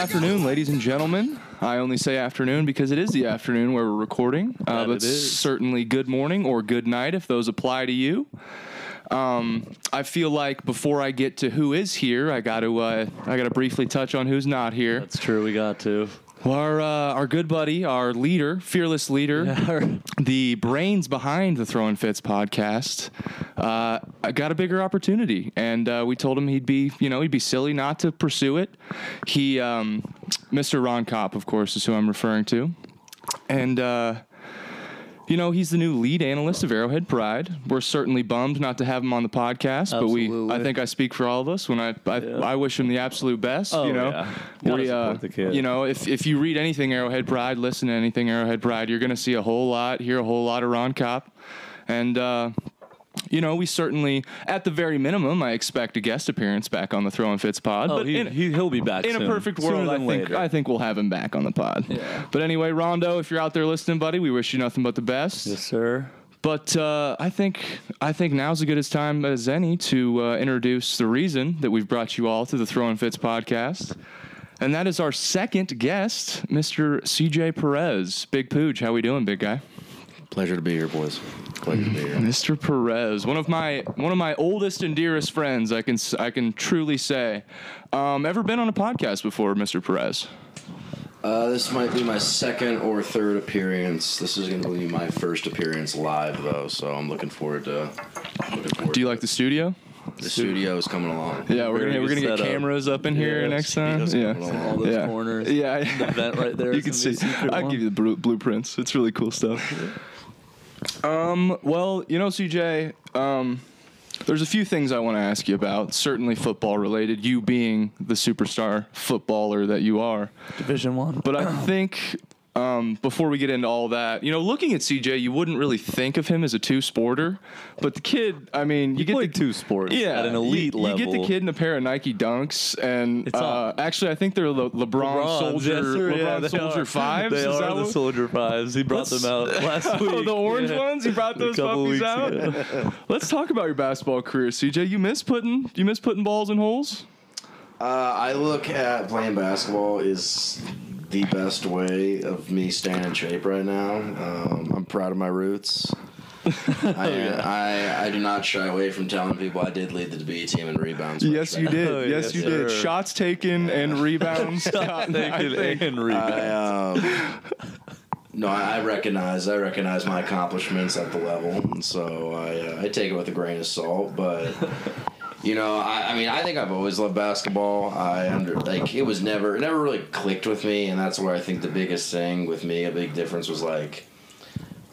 afternoon, ladies and gentlemen. I only say afternoon because it is the afternoon where we're recording. Uh, but certainly good morning or good night if those apply to you. Um, I feel like before I get to who is here, I got to uh, I got to briefly touch on who's not here. That's true. We got to. Well, our uh, our good buddy, our leader, fearless leader, the brains behind the Throwin' Fitz podcast, uh, got a bigger opportunity, and uh, we told him he'd be, you know, he'd be silly not to pursue it. He, um, Mr. Ron Kopp, of course, is who I'm referring to, and. You know, he's the new lead analyst of Arrowhead Pride. We're certainly bummed not to have him on the podcast, but we I think I speak for all of us when I I, I wish him the absolute best, Oh, you know. yeah. we, uh, you know, if if you read anything Arrowhead Pride, listen to anything Arrowhead Pride, you're going to see a whole lot, hear a whole lot of Ron Kopp. And uh you know, we certainly, at the very minimum, I expect a guest appearance back on the Throwin' Fitz pod. Oh, but he, in, he, he'll be back in a perfect world, I think later. I think we'll have him back on the pod. Yeah. But anyway, Rondo, if you're out there listening, buddy, we wish you nothing but the best. Yes, sir. But uh, I think I think now's as good as time as any to uh, introduce the reason that we've brought you all to the Throwin' Fitz podcast, and that is our second guest, Mr. CJ Perez. Big Pooch, how we doing, big guy? Pleasure to be here, boys. Pleasure to be here. Mr. Perez, one of my one of my oldest and dearest friends. I can s- I can truly say. Um, ever been on a podcast before, Mr. Perez? Uh, this might be my second or third appearance. This is going to be my first appearance live, though, so I'm looking forward to. Looking forward Do you like the studio? the studio is coming along. Yeah, we're gonna we're gonna get cameras up in here Yeah, next time. Yeah, along. All those yeah. corners. Yeah, The vent right there. you is can see. I'll give you the blueprints. It's really cool stuff. Um. Well, you know, CJ. Um. There's a few things I want to ask you about. Certainly football related. You being the superstar footballer that you are. Division One. But I think um, before we get into all that, you know, looking at CJ, you wouldn't really think of him as a two sporter, but the kid, I mean, you, you get the, two sports yeah, at an elite you, level. You get the kid in a pair of Nike Dunks, and uh, actually, I think they're Le- LeBron LeBrons, Soldier, yes, sir, yeah, LeBron they Soldier are. fives. They are the what- Soldier Fives. He brought Let's- them out last week. Oh, the orange Yeah. ones! He brought those puppies out. ago. Let's talk about your basketball career, CJ. You miss putting do you miss putting balls in holes. Uh, I look at playing basketball is the best way of me staying in shape right now. Um, I'm proud of my roots. I, I I do not shy away from telling people I did lead the B team in rebounds. Yes, you did. Oh, yes, yes, you did. Shots taken and rebounds. gotten, I Taken and rebound. I, um, no, I I recognize I recognize my accomplishments at the level, and so I uh, I take it with a grain of salt. But you know, I, I mean, I think I've always loved basketball. I under like it was never it never really clicked with me, and that's where I think the biggest thing with me, a big difference was like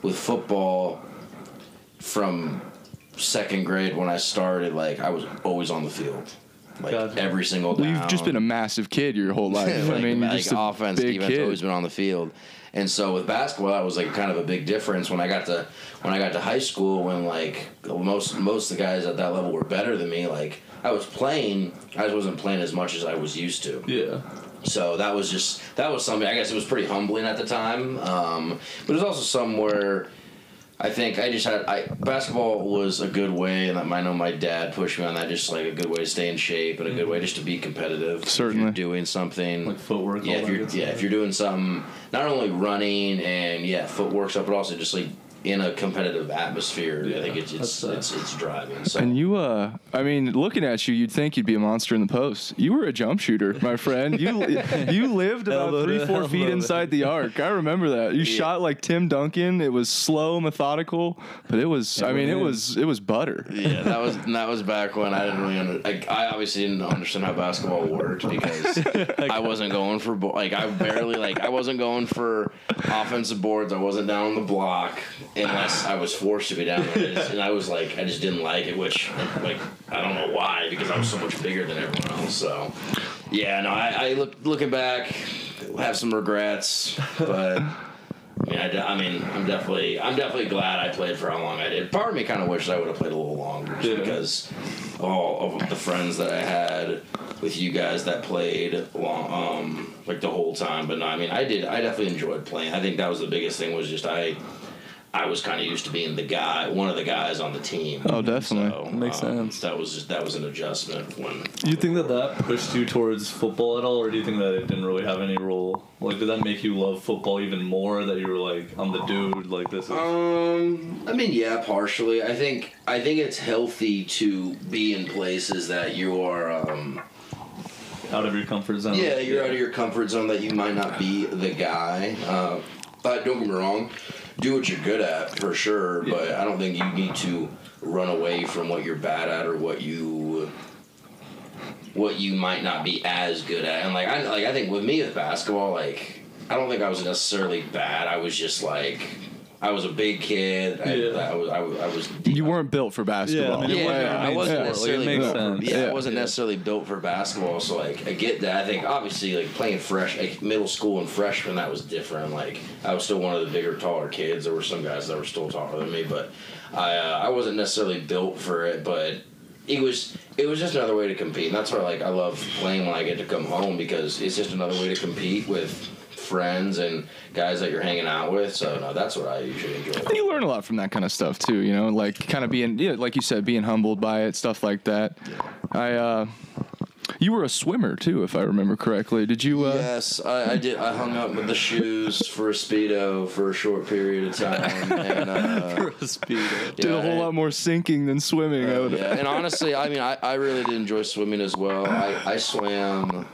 with football from second grade when I started. Like I was always on the field. Like Gotcha. every single Well, down. you've just been a massive kid your whole life. I mean, you're like just a offense, big defense, kid. always been on the field. And so with basketball, that was like kind of a big difference when I got to when I got to high school. When like most most of the guys at that level were better than me. Like I was playing, I just wasn't playing as much as I was used to. Yeah. So that was just that was something. I guess it was pretty humbling at the time, um, but it was also somewhere. I think I just had I basketball was a good way, and I know my dad pushed me on that. Just like a good way to stay in shape and a good way mm-hmm. just to be competitive. If Certainly. you're doing something Like footwork. yeah, if you're yeah, if you're doing something, not only running and yeah, footwork stuff, but also just like in a competitive atmosphere. I think it's it's, uh, it's it's driving. So And you, uh, I mean, looking at you, you'd think you'd be a monster in the post. You were a jump shooter, my friend. You you lived about Elbow three, to four feet elbow. inside the arc. I remember that. You shot like Tim Duncan. It was slow, methodical, but it was. I mean, it was it was butter. yeah, that was that was back when I didn't really under, like I obviously didn't understand how basketball worked because I wasn't going for like I barely like I wasn't going for offensive boards. I wasn't down on the block unless I was forced to be down there. And I was like I just didn't like it, which like I don't know why because I was so much bigger than everyone else. So yeah, no, I, I look looking back have some regrets, but. I mean, I, de- I mean, I'm definitely, I'm definitely glad I played for how long I did. Part of me kind of wishes I would have played a little longer, just Yeah. because all of the friends that I had with you guys that played long, um, like the whole time. But no, I mean, I did, I definitely enjoyed playing. I think that was the biggest thing was just I, I was kind of used to being the guy, one of the guys on the team. Oh, definitely. So, Makes um, sense. That was just, that was an adjustment when you think that that pushed you towards football at all, or do you think that it didn't really have any role? Like, did that make you love football even more? That you were like, I'm the dude. Like this is. Um, I mean, yeah, partially. I think I think it's healthy to be in places that you are. Um, out of your comfort zone. yeah, you're out of your comfort zone. That you might not be the guy. Uh, but don't get me wrong, do what you're good at for sure. But I don't think you need to run away from what you're bad at or what you what you might not be as good at. And like I like I think with me with basketball, like I don't think I was necessarily bad. I was just like I was a big kid. I, Yeah. I was I was, I was You weren't built for basketball. I mean, it yeah, wasn't- I wasn't sense. Like, necessarily makes built for, sense. yeah, Yeah. I wasn't Yeah. necessarily built for basketball. So like, I get that. I think obviously like playing fresh, like middle school and freshman, that was different. Like I was still one of the bigger, taller kids. There were some guys that were still taller than me, but I uh, I wasn't necessarily built for it. But it was it was just another way to compete. And that's why like I love playing when I get to come home because it's just another way to compete with friends and guys that you're hanging out with. So no, that's what I usually enjoy. And you learn a lot from that kind of stuff too, you know, like kind of being, yeah, like you said, being humbled by it, stuff like that. I, uh, you were a swimmer too, if I remember correctly. Did you? Uh, Yes, I, I did. I hung up with the shoes for a speedo for a short period of time, and uh, Speed. Did yeah, a whole lot more sinking than swimming. I would, yeah, and honestly, I mean, I, I really did enjoy swimming as well. I, I swam.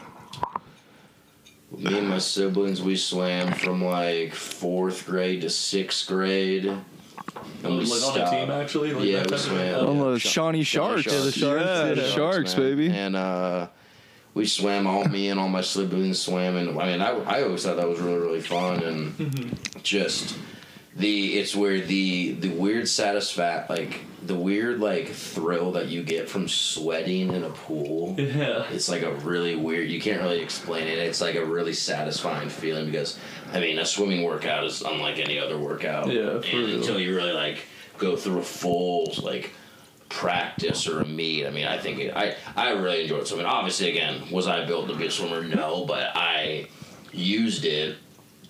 Me and my siblings, we swam from like fourth grade to sixth grade, and we Like on a stopped. team, actually. Like Yeah, we type of- swam. Oh, On yeah. the Shawnee Sharks. Yeah, the Sharks. Yeah, the Yeah, Sharks, baby. And uh, we swam all me and all my siblings swam, and I mean, I, I always thought that was really really fun, and Mm-hmm. just the it's where the the weird satisfact like the weird like thrill that you get from sweating in a pool. Yeah. It's like a really weird. You can't really explain it. It's like a really satisfying feeling because I mean, a swimming workout is unlike any other workout. Yeah, for and real. until you really like go through a full like practice or a meet. I mean, I think it, I I really enjoyed swimming. Obviously, again, was I built to be a swimmer? No, but I used it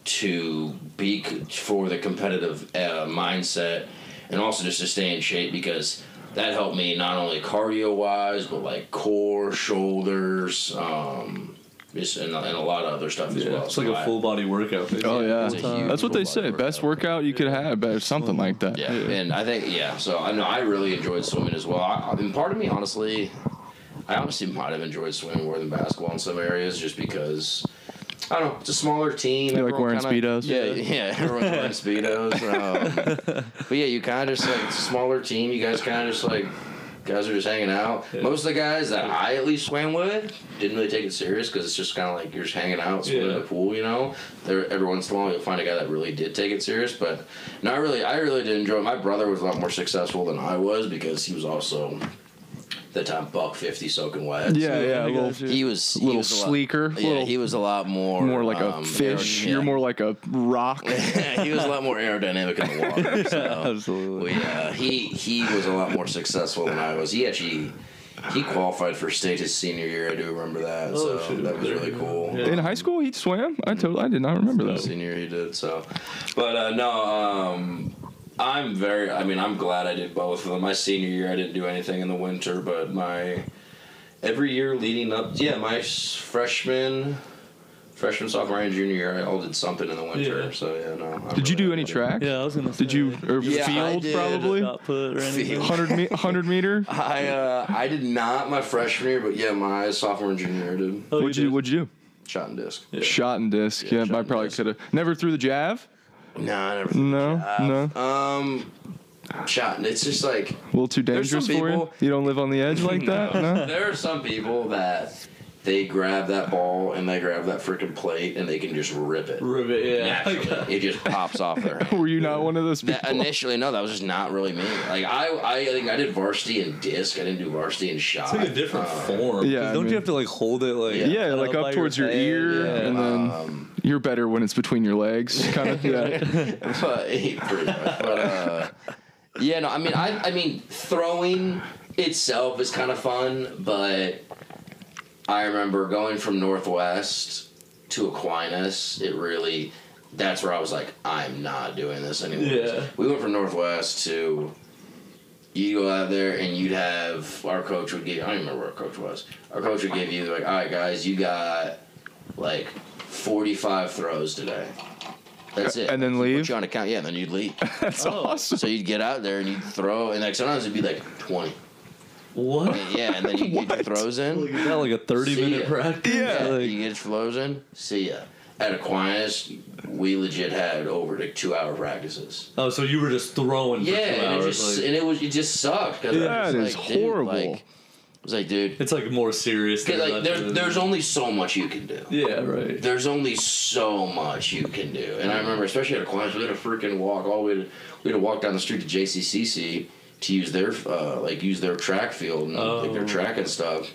to be for the competitive uh, mindset and also just to stay in shape because that helped me not only cardio wise but like core shoulders um just and, and a lot of other stuff as well it's So like a I- full body workout. Basically. Oh yeah, It's that's what they full body say. Best workout. workout you could have, or something like that. yeah, and I think yeah. So I know I really enjoyed swimming as well. I, I mean, part of me, honestly, I honestly might have enjoyed swimming more than basketball in some areas, just because I don't know. It's a smaller team. You like wearing kinda- Speedos? Yeah, yeah. Everyone's wearing speedos. Um, but yeah, you kind of just like it's a smaller team. You guys kind of just like guys are just hanging out. Most of the guys that I at least swam with didn't really take it serious because it's just kind of like you're just hanging out, swimming in the pool. You know, there every once in a while you'll find a guy that really did take it serious. But no, I really, I really didn't enjoy. it. My brother was a lot more successful than I was because he was also the time buck fifty soaking wet. Yeah, yeah, a I little. He was he little was a lot- sleeker, yeah, little he was a lot more more like a um, fish. aer- You're yeah. more like a rock. he was a lot more aerodynamic in the water. So. Absolutely. We, uh, he he was a lot more successful than I was. He actually he qualified for state his senior year. I do remember that. Oh, so shoot. that was really cool. Yeah. In high school, he swam. I totally, I did not remember that. Senior year he did so, but uh, no. Um, I'm very. I mean, I'm glad I did both of them. My senior year, I didn't do anything in the winter, but my every year leading up, yeah, my freshman. Freshman, sophomore, and junior year, I all did something in the winter. Yeah. So yeah, no. I Did you do any track? Yeah, I was gonna say. Did you or Yeah, I field did. probably? shot put or anything? 100 me- 100 meter. I uh, I did not my freshman year, but yeah, my sophomore and junior year did Oh, What'd you did? What'd you do? shot and disc. Yeah. Shot and disc. Yeah, Yeah, shot I probably could have. Never threw the jav. No, I never. No, no. Um, shot. It's just like A little too dangerous for you. people- You don't live on the edge like that. No. there are some people that they grab that ball and they grab that freaking plate and they can just rip it. Rivet, yeah. Naturally, it just pops off their hand. Were you not one of those people? That initially, no, that was just not really me. Like I, I think I did varsity and disc. I didn't do varsity and shot. It's like a different Uh, form. Yeah, Don't mean- you have to like hold it like Yeah. yeah, like by up towards your, head? ear, Yeah. and then Um, you're better when it's between your legs, kind of. Yeah. but pretty much. But uh, yeah, no, I mean, I, I mean, throwing itself is kind of fun, but I remember going from Northwest to Aquinas. It really, that's where I was like, I'm not doing this anymore. Yeah. We went from Northwest to you go out there and you'd have our coach would give I don't even remember where our coach was. Our coach would give you like, all right guys, you got like forty five throws today. That's it. And then Put leave? you on account, yeah, and then you'd leave. That's Oh. awesome. so you'd get out there and you'd throw and like sometimes it'd be like twenty. What? Yeah, and then you get your throws in. is that like a thirty-minute ya. practice? Yeah. Like, you get your throws in, see ya. At Aquinas, we legit had over like two hour practices. oh, so you were just throwing for Yeah, two and it hours. just like, and it was it just sucked. 'cause I was That just is dude, horrible. like, I was like, dude, it's like more serious. Than like that there's there's only so much you can do. Yeah, right. There's only so much you can do, and I remember especially at Aquinas, we had to freaking walk all the way to we had to walk down the street to JCCC to use their uh, like use their track field and like their Oh. track and stuff.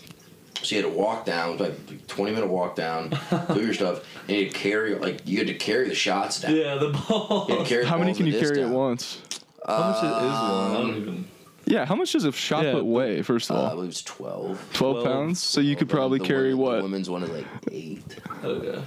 So you had to walk down, it was like twenty minute walk down, do your stuff, and you had to carry like you had to carry the shots down. Yeah, the ball. You had to carry the How many can you the disc carry at once? How much it is one? I Um, don't even. Yeah, how much does a shot Yeah, put weigh, first of Uh, I all? believe it's twelve. 12 12. pounds? So you could probably the carry women- The women's one is like eight. Okay.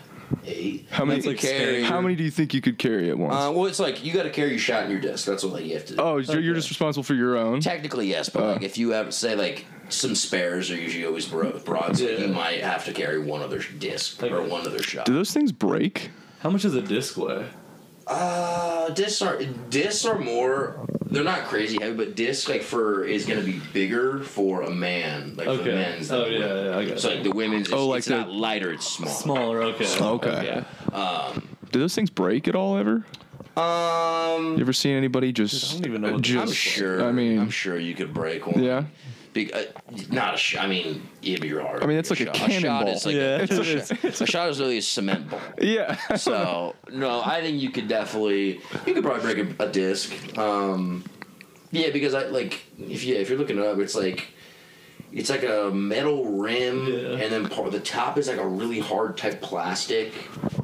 Eight. How many, like carry- how many do you think you could carry at once? Uh, well, it's like you got to carry your shot and your disc. That's all you have to do. oh, you're, you're just responsible for your own? Technically, yes, but Uh. like if you have say like some spares are usually always bro- broad, so Yeah. you might have to carry one other disc or one other shot. Do those things break? How much does a disc weigh? Uh, discs are discs are more. They're not crazy heavy, but disc like for is gonna be bigger for a man, like for Okay. men's. Oh, the yeah, women. yeah, I got So like the women's, is, Oh, like it's the- not lighter, it's smaller. Smaller. Okay. Okay. Yeah. Um. Do those things break at all ever? Um. You ever seen anybody just. I don't even know what just, I'm sure. I mean, I'm sure you could break one. yeah. Be, uh, not a shot. I mean, it'd be hard. I mean, it's like a shot. cannonball. shot is like Yeah. a, It's- a, shot, a shot is really a cement ball. Yeah. So no, I think you could definitely you could probably break a, a disc. Um, yeah, because I like if you if you're looking it up, it's like it's like a metal rim, Yeah. and then part the top is like a really hard type plastic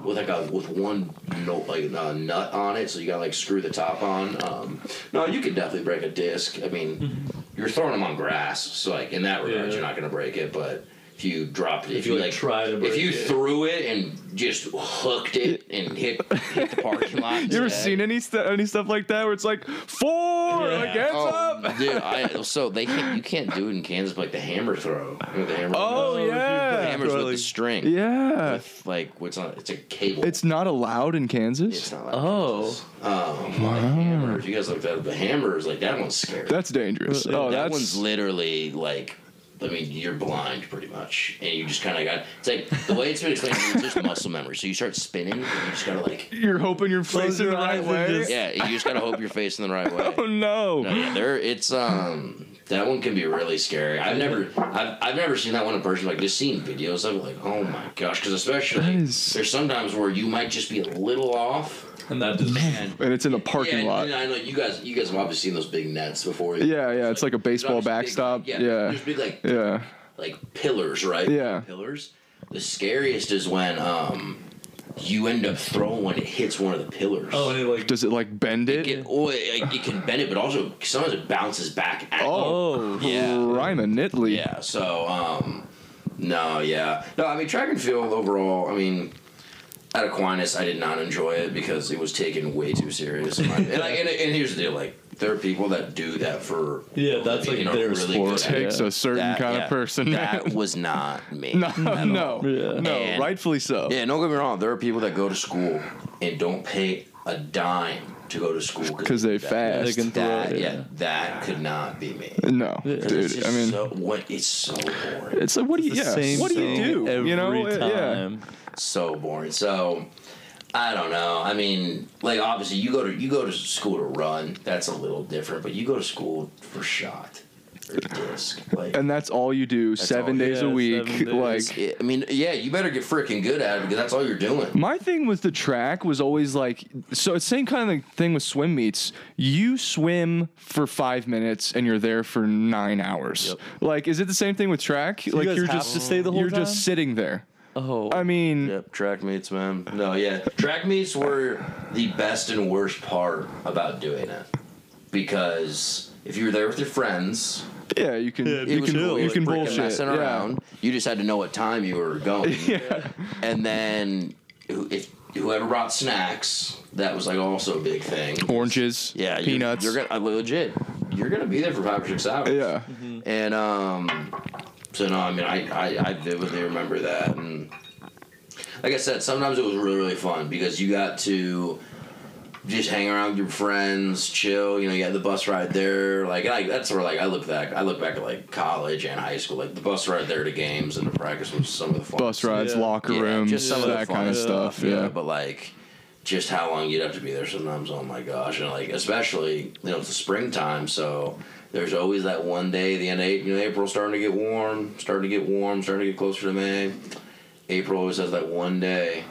with like a with one no, like a nut on it. So you gotta like screw the top on. Um, no, you could definitely break a disc. I mean, you're throwing them on grass, so like in that regard, Yeah. you're not gonna break it, but. If you dropped it, if, you, you, like, like try to if you it. threw it and just hooked it and hit hit the parking lot. You ever seen any st- any stuff like that where it's like four, Yeah. like hands Oh, up? dude! I, so they can't, you can't do it in Kansas, but like the hammer throw. You know, the hammer. Oh, Oh, yeah. the hammers with Totally. the string. Yeah. With like what's on? It's a cable. It's not allowed in Kansas. It's not like Oh. um, the hammer. If you guys look at the hammer is like that one's scary. That's dangerous. Uh, Oh, that that's one's literally like. I mean, you're blind pretty much, and you just kind of got. It's like the way it's been explained. to me, It's just muscle memory. So you start spinning, and you just gotta like. you're hoping you're Close facing the right way. just- Yeah, you just gotta hope you're facing the right way. Oh no. No, yeah, there. It's um. That one can be really scary. I've never, I've, I've never seen that one in person. Like just seeing videos of it, like oh my gosh, because especially That is- there's sometimes where you might just be a little off. And that just. And And it's in the parking yeah, lot. and I know you guys, you guys have obviously seen those big nets before. Yeah, yeah, it's like a baseball there's big, backstop. yeah, Yeah. there's big like Yeah. like pillars, right? Yeah. pillars. The scariest is when um you end up throwing when it hits one of the pillars. Oh, and it like. Does it like bend it? It, oh, it, it can bend it, but also sometimes it bounces back at you. Oh. yeah. Rhyme Nitley. Yeah. So, um, no, yeah, no. I mean, track and field overall. I mean, at Aquinas, I did not enjoy it because it was taken way too serious. and, like, and, and here's the deal: like, there are people that do that for Yeah, that's like and are their sport. it. Takes a certain That- kind yeah, of person, That was not me. No, no, Yeah. no. And- rightfully so. Yeah, don't get me wrong. There are people that go to school and don't pay a dime to go to school because they that- fast. They can throw That, it, yeah. yeah. that could not be me. No, Yeah. 'Cause it's dude. I mean, so, what? It's so boring. it's like, what do you? the Yeah. same What do you thing do? Every you know? Uh, Yeah. Time. so boring. So I don't know. I mean, like obviously you go to you go to school to run. That's a little different, but you go to school for shot or disc. Like And that's all you do seven all- days a week. days. Like it- I mean, yeah, you better get freaking good at it because that's all you're doing. My thing with the track was always like, so it's same kind of thing with swim meets. You swim for five minutes and you're there for nine hours. Like, is it the same thing with track? you like guys you're just to stay the whole you're time? just sitting there. Oh. I mean, Yep, track meets, man. No, yeah, track meets were the best and worst part about doing it because if you were there with your friends, yeah, you can Yeah, you can chill. you can freaking bullshit. messing yeah. around. You just had to know what time you were going. Yeah. And then if whoever brought snacks, that was like also a big thing. Oranges, Yeah, you're- peanuts. You're, gonna uh, legit. You're gonna be there for five or six hours. yeah. And um, so no, I mean, I, I I vividly remember that, and like I said, sometimes it was really really fun because you got to just hang around with your friends, chill. You know, you had the bus ride there. Like, and I, that's where like I look back. I look back at like college and high school. Like the bus ride there to games and to practice was some of the fun. Bus rides, Yeah. locker Yeah, rooms, just some of that fun kind of stuff, stuff. Yeah. but like just how long you'd have to be there sometimes oh my gosh and like especially you know it's the springtime so there's always that one day the end of you know april starting to get warm starting to get warm starting to get closer to may. April always has that one day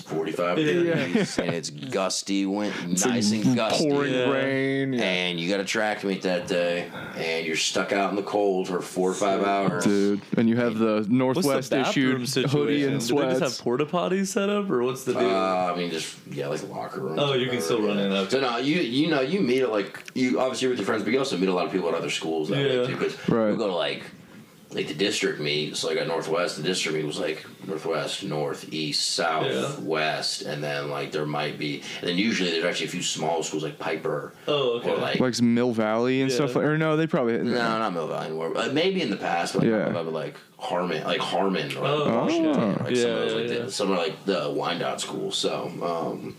it's 45 Yeah. degrees and it's gusty wind nice and gusty Pouring Yeah. rain. Yeah. and you got a track meet that day and you're stuck out in the cold for four or five hours Dude, and you have the Northwest the issued situation? hoodie and sweats. Do they just sweats. have porta potties set up, or what's the deal? Uh, I mean, just yeah, like locker room. Oh, you can still run in and So no, you you know you meet it like you obviously you're with your friends, but you also meet a lot of people at other schools that Yeah. way too. Because Right. we go to like like the district meet. So like at Northwest, the district meet was like Northwest, North, East, South, Yeah. West, and then like there might be, and then usually there's actually a few small schools like Piper oh, okay. or like. like Mill Valley and Yeah. stuff. Like, or no, they probably. no, not Mill Valley anymore. But maybe in the past, but like, Yeah. probably like Harmon, like Harmon or Oh. Washington, Oh. like some of Yeah, those, like yeah, the, some of like the Wyandotte schools. So, um,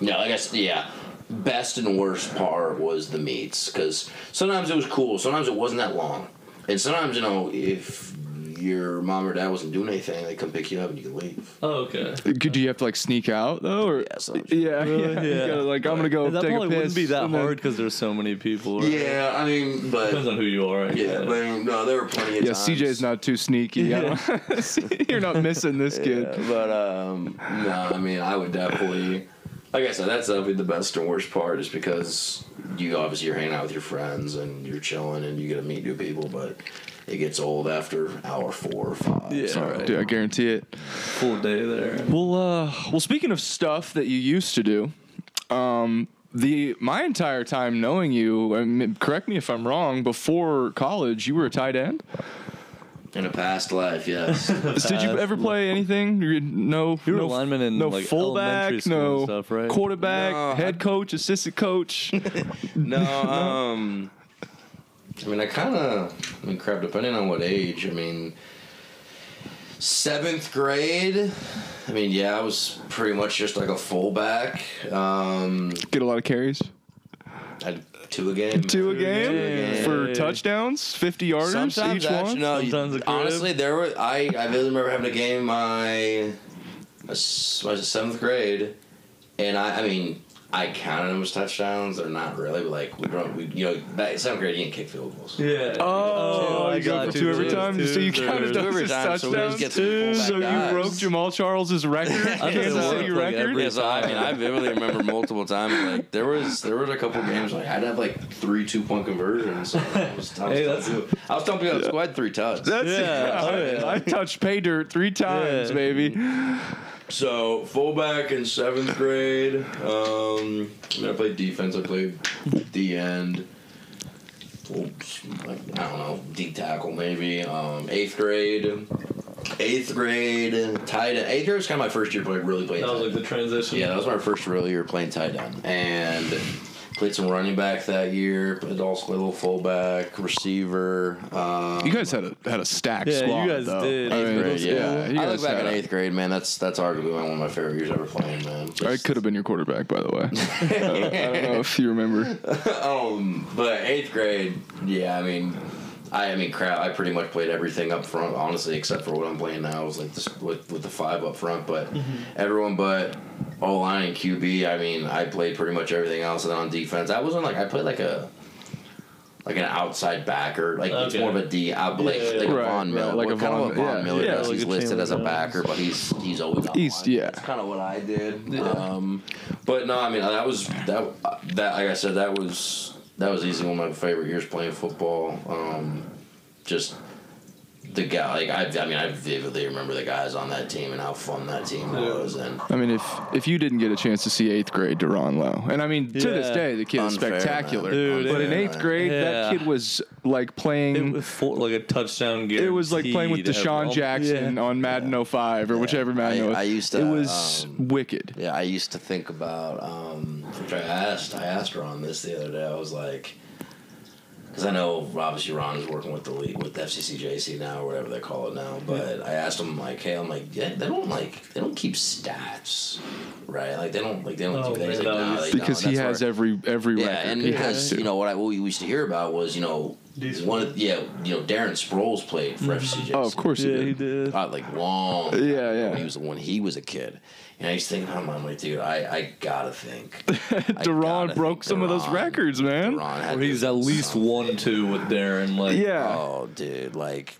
yeah, I guess yeah. Best and worst part was the meets because sometimes it was cool, sometimes it wasn't that long, and sometimes you know if your mom or dad wasn't doing anything, they come pick you up and you can leave. oh, okay. Could do you have to like sneak out though, or Yeah, sometimes. yeah, Really? yeah, you Yeah. gotta, like I'm gonna go that take a probably piss. wouldn't be that hard because there's so many people. Right? Yeah, I mean, but Depends on who you are. I yeah, guess. but no, there were plenty of Yeah, times. CJ's not too sneaky. I don't- You're not missing this kid. Yeah, but um, no, I mean, I would definitely, like I said, that's definitely the best and worst part, is because you obviously you're hanging out with your friends and you're chilling and you get to meet new people, but it gets old after hour four or five. Yeah, so, right. Dude, I guarantee it. Full day there. Well, uh, well, speaking of stuff that you used to do, um, the my entire time knowing you, I mean, correct me if I'm wrong. Before college, you were a tight end. In a past life, yes. Did you ever play anything? You- No, You were no, a lineman in, no like, fullback, school no and stuff, right? quarterback, No, head coach, assistant coach. no, um, I mean, I kind of, I mean, crap, depending on what age, I mean, seventh grade, I mean, yeah, I was pretty much just like a fullback. Um, Get a lot of carries. I had two a game. Two a game game. for touchdowns, fifty yarders Sometimes each actually, one. no. Sometimes a honestly, there were I. I vividly remember having a game my, my my seventh grade, and I. I mean, I counted them as touchdowns. They're not really, but like we, run- we you know, back seventh grade, you didn't kick field goals. Yeah. Oh, I you got two oh, two every twos, time, so you counted or- those every as time, so we just touchdowns. get So you guys. broke Jamaal Charles's record, I think Kansas City like, record. every- Yeah, so I mean, I vividly remember multiple times. Like there was there was a couple games like I'd have like three two point conversions. So I was, I was Hey, that's- I was telling people at school I had three tugs. That's Yeah, yeah. oh, I. I touched pay dirt three times, Yeah. baby. So fullback in seventh grade. Um, I mean, I played defense. I played D end. Oops, like, I don't know, D tackle maybe. Um, eighth grade. Eighth grade and tight end. Eighth grade was kind of my first year playing really playing. That was like the transition. yeah, that was my first real year playing tight end, and played some running back that year. Played also a little fullback, receiver. Um, You guys had a had a stacked Yeah, you guys though. did. I Eighth mean, grade, yeah. you I guys look back had at eighth grade, man. That's that's arguably one of my favorite years ever playing, man. I could have been your quarterback, by the way. I don't know if you remember. um, but eighth grade, yeah, I mean, I, I mean, crap. I pretty much played everything up front, honestly, except for what I'm playing now. I Was like this with with the five up front, but everyone but O line and QB. I mean, I played pretty much everything else. And then on defense, I wasn't like I played like a. Like an outside backer, like it's more of a D, out, like, Yeah, yeah, like yeah. a Right, Von right, Miller, like what a kind of Von- what Von yeah, Miller yeah, does. like he's listed as a backer, but he's he's always on He's- line. yeah. That's kind of what I did. Um, but no, I mean that was that that like I said that was that was easily one of my favorite years playing football. Um, just the guy, like I, I mean, I vividly remember the guys on that team and how fun that team was, and I mean, if if you didn't get a chance to see eighth grade Deron Lowe, and I mean to this day the kid is spectacular. Dude, but in eighth grade that kid was like It playing. was for, like a touchdown game. It was like playing with DeSean Jackson on Madden 05 or whichever Madden I- was. I used to, It was um, wicked. Yeah, I used to think about, um, which I asked, I asked Ron this the other day. I was like, because I know obviously Ron is working with the league with FCCJC now or whatever they call it now. But I asked him like, hey, I'm like, yeah, they don't like they don't keep stats, right? Like they don't like they don't Oh, keep things man, like no, was- they don't. Because he has where- every every yeah, record. and he because to. you know what I what we used to hear about was you know Decent. one of, yeah you know Darren Sproles played for FCJC. oh, of course he Yeah, did. he did. Uh, like long. Yeah, yeah. When he was when he was a kid, and I used to think, oh, I'm like, dude, I, I gotta think. I Deron broke think some of those records, man. Deron had Or he's at least something. one two with Darren. Like Yeah. Oh, dude, like,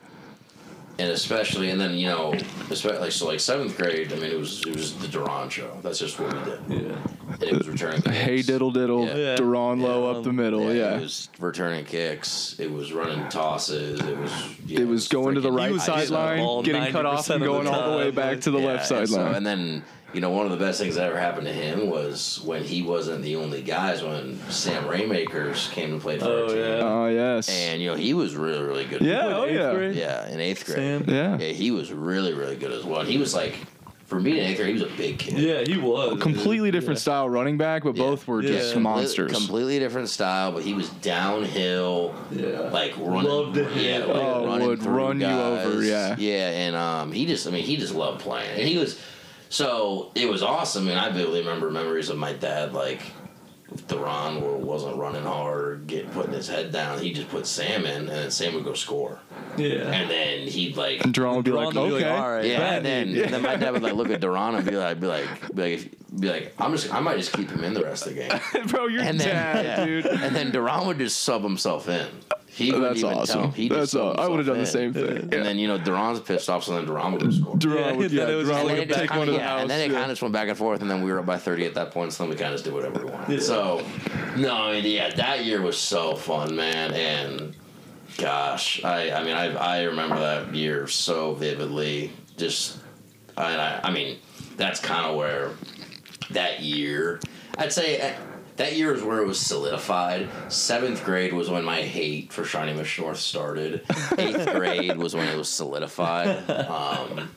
and especially, and then you know, especially like so, like seventh grade. I mean, it was it was the Duran show. That's just what we did. yeah. And it was returning. Hey diddle diddle, Yeah. Yeah. Deron Lowe Yeah. up the middle. Yeah, It was returning kicks. It was running tosses. It was. yeah, it was going to the right was sideline, getting cut off, and of the going all the way back like- to the Yeah, left and so- sideline. and then you know one of the best things that ever happened to him was when he wasn't the only guys when Sam Raymakers came to play for Oh, our team. yeah. Oh yes. And you know he was really really good. yeah. Oh yeah. grade? Yeah, in eighth grade. Sam? Yeah. Yeah, he was really really good as well. And he was like, for me in eighth grade, he was a big kid. Yeah, he was A Completely different Yeah. style running back, but Yeah. both were Yeah. just Completely- monsters. Completely different style, but he was downhill. Yeah. Like running, Loved to hit, yeah, like, like Oh, running would through run you guys. over, yeah. yeah, and um, he just, I mean, he just loved playing, and he was, so it was awesome, and I vividly remember memories of my dad, like, if Deron wasn't running hard or get putting his head down, he just put Sam in, and then Sam would go score, Yeah. and then he'd like, and Deron would be like, Deron would be like, okay. all right. yeah, That- and then, and then my dad would like look at Deron and be like, be like, be like, be like, I'm just, I might just keep him in the rest of the game. Bro, you're And then, dad, yeah. dude. And then Duran would just sub himself in. He oh, That's awesome. He just That's sub all. I would have done the same in. thing. And Yeah. then you know Duran's pissed off, so then Duran would go score. Deron would, yeah, then it was Deron would And then it take kinda, one the yeah, house. and then it yeah. kind of just went back and forth, and then we were up by 30 at that point, so then we kind of just did whatever we wanted. Yeah. So, no, I mean, yeah, that year was so fun, man, and gosh, I, I mean, I, I remember that year so vividly. Just, I, I, I mean, that's kind of where that year, I'd say. Eh, That year was where it was solidified. Seventh grade was when my hate for Shawnee Mission North started. Eighth grade was when it was solidified. Um,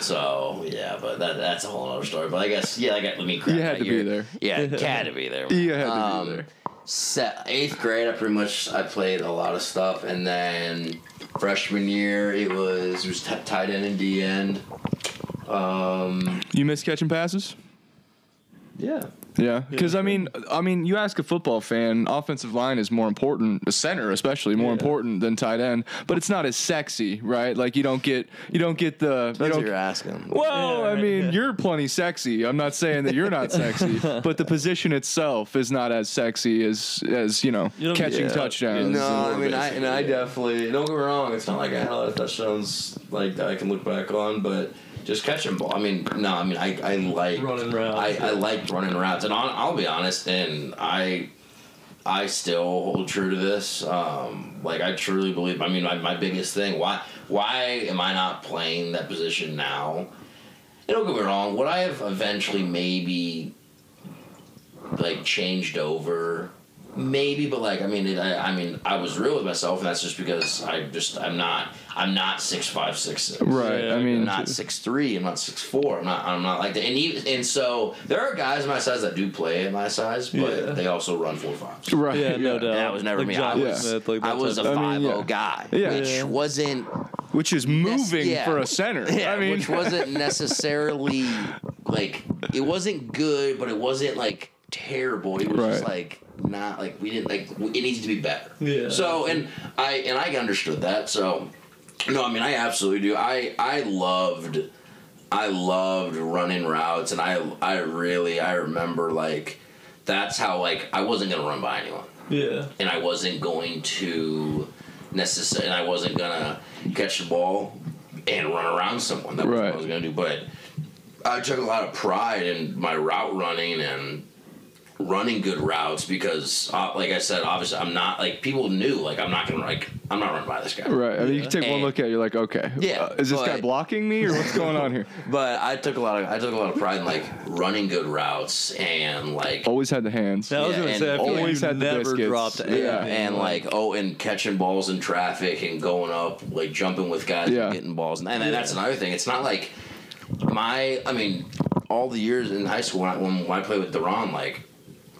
so yeah, but that that's a whole other story. But I guess yeah, I got let me. Crap You had to be there. Yeah, had to be there. You had to be Um, there. Se- eighth grade, I pretty much I played a lot of stuff, and then freshman year it was it was t- tight end and D end. Um, You miss catching passes? Yeah, Yeah, because I mean, I mean, you ask a football fan, offensive line is more important, the center especially more Yeah. important than tight end, but it's not as sexy, right? Like you don't get, you don't get the, you that's what don't. you're asking. Well, Yeah, I right. mean, you're plenty sexy. I'm not saying that you're not sexy, but the position itself is not as sexy as as you know You catching yeah. touchdowns. No, I mean, I, and I definitely don't get me wrong. It's not like I had a lot of touchdowns like that I can look back on, but just catching ball. I mean, no, I mean, I, I like Running routes, I, yeah. I liked running routes, and on, I'll be honest, and I I still hold true to this. Um, like I truly believe. I mean, my, my biggest thing why why am I not playing that position now? And don't get me wrong. Would I have eventually maybe like changed over? Maybe, but like I mean, it, I, I mean, I was real with myself, and that's just because I just I'm not I'm not six five six six. Right. Yeah, I I'm mean, not six three. I'm not six four. I'm not. I'm not like that. And even, and so there are guys my size that do play at my size, but Yeah. they also run four fives. right. Yeah, no doubt. That was never Like me. John I was- Smith, like I that was a type of- I mean, zero yeah. guy, Yeah. which Yeah. wasn't Which is moving yeah. for a center. yeah, I mean, which wasn't necessarily like it wasn't good, but it wasn't like terrible. It was just like not like we didn't like it needs to be better. Yeah. So and I and I understood that. So no, I mean I absolutely do. I I loved I loved running routes, and I I really I remember like that's how like I wasn't gonna run by anyone Yeah. and I wasn't going to necessarily, and I wasn't gonna catch the ball and run around someone. That was what I was gonna do. But I took a lot of pride in my route running and running good routes because, uh, like I said, obviously I'm not like people knew like I'm not gonna like I'm not running by this guy. Right. I mean, you can take one look at it, you're like, okay, Yeah, uh, is this guy blocking me or what's going on here? But I took a lot of I took a lot of pride in like running good routes and like Always had the hands. I was Yeah, gonna say I always had you the never biscuits. dropped Yeah, and like oh and catching balls in traffic and going up like jumping with guys Yeah. and getting balls and, and that's another thing it's not like my i mean all the years in high school when i, when I played with Duran like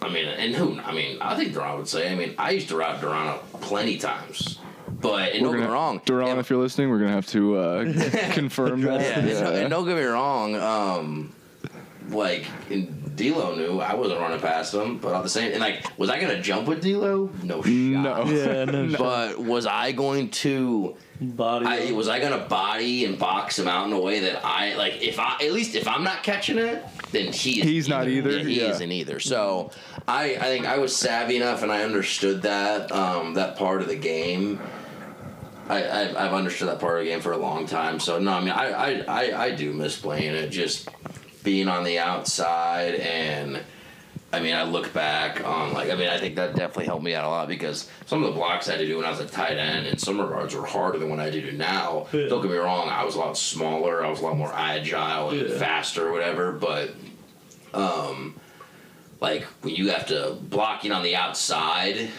i mean and who i mean i think Duran would say i mean i used to ride Duran up plenty times but and don't get me wrong Duran, and- if you're listening, we're gonna have to uh, confirm that. yeah, and, don't- and don't get me wrong um like in D'Lo knew I wasn't running past him, but at the same and like, was I gonna jump with D'Lo? No shot. No. yeah, no, But was I going to? body. I, was I gonna body and box him out in a way that I like? If I at least if I'm not catching it, then he is He's not either, Yeah, he yeah. isn't either. So I I think I was savvy enough and I understood that um, that part of the game. I, I've, I've understood that part of the game for a long time. So no, I mean I I, I, I do miss playing it. Just being on the outside and. I mean, I look back on like I mean, I think that definitely helped me out a lot because some of the blocks I had to do when I was a tight end in some regards were harder than what I do now. Yeah. Don't get me wrong, I was a lot smaller, I was a lot more agile and Yeah. faster, or whatever. But, um, like when you have to blocking on the outside,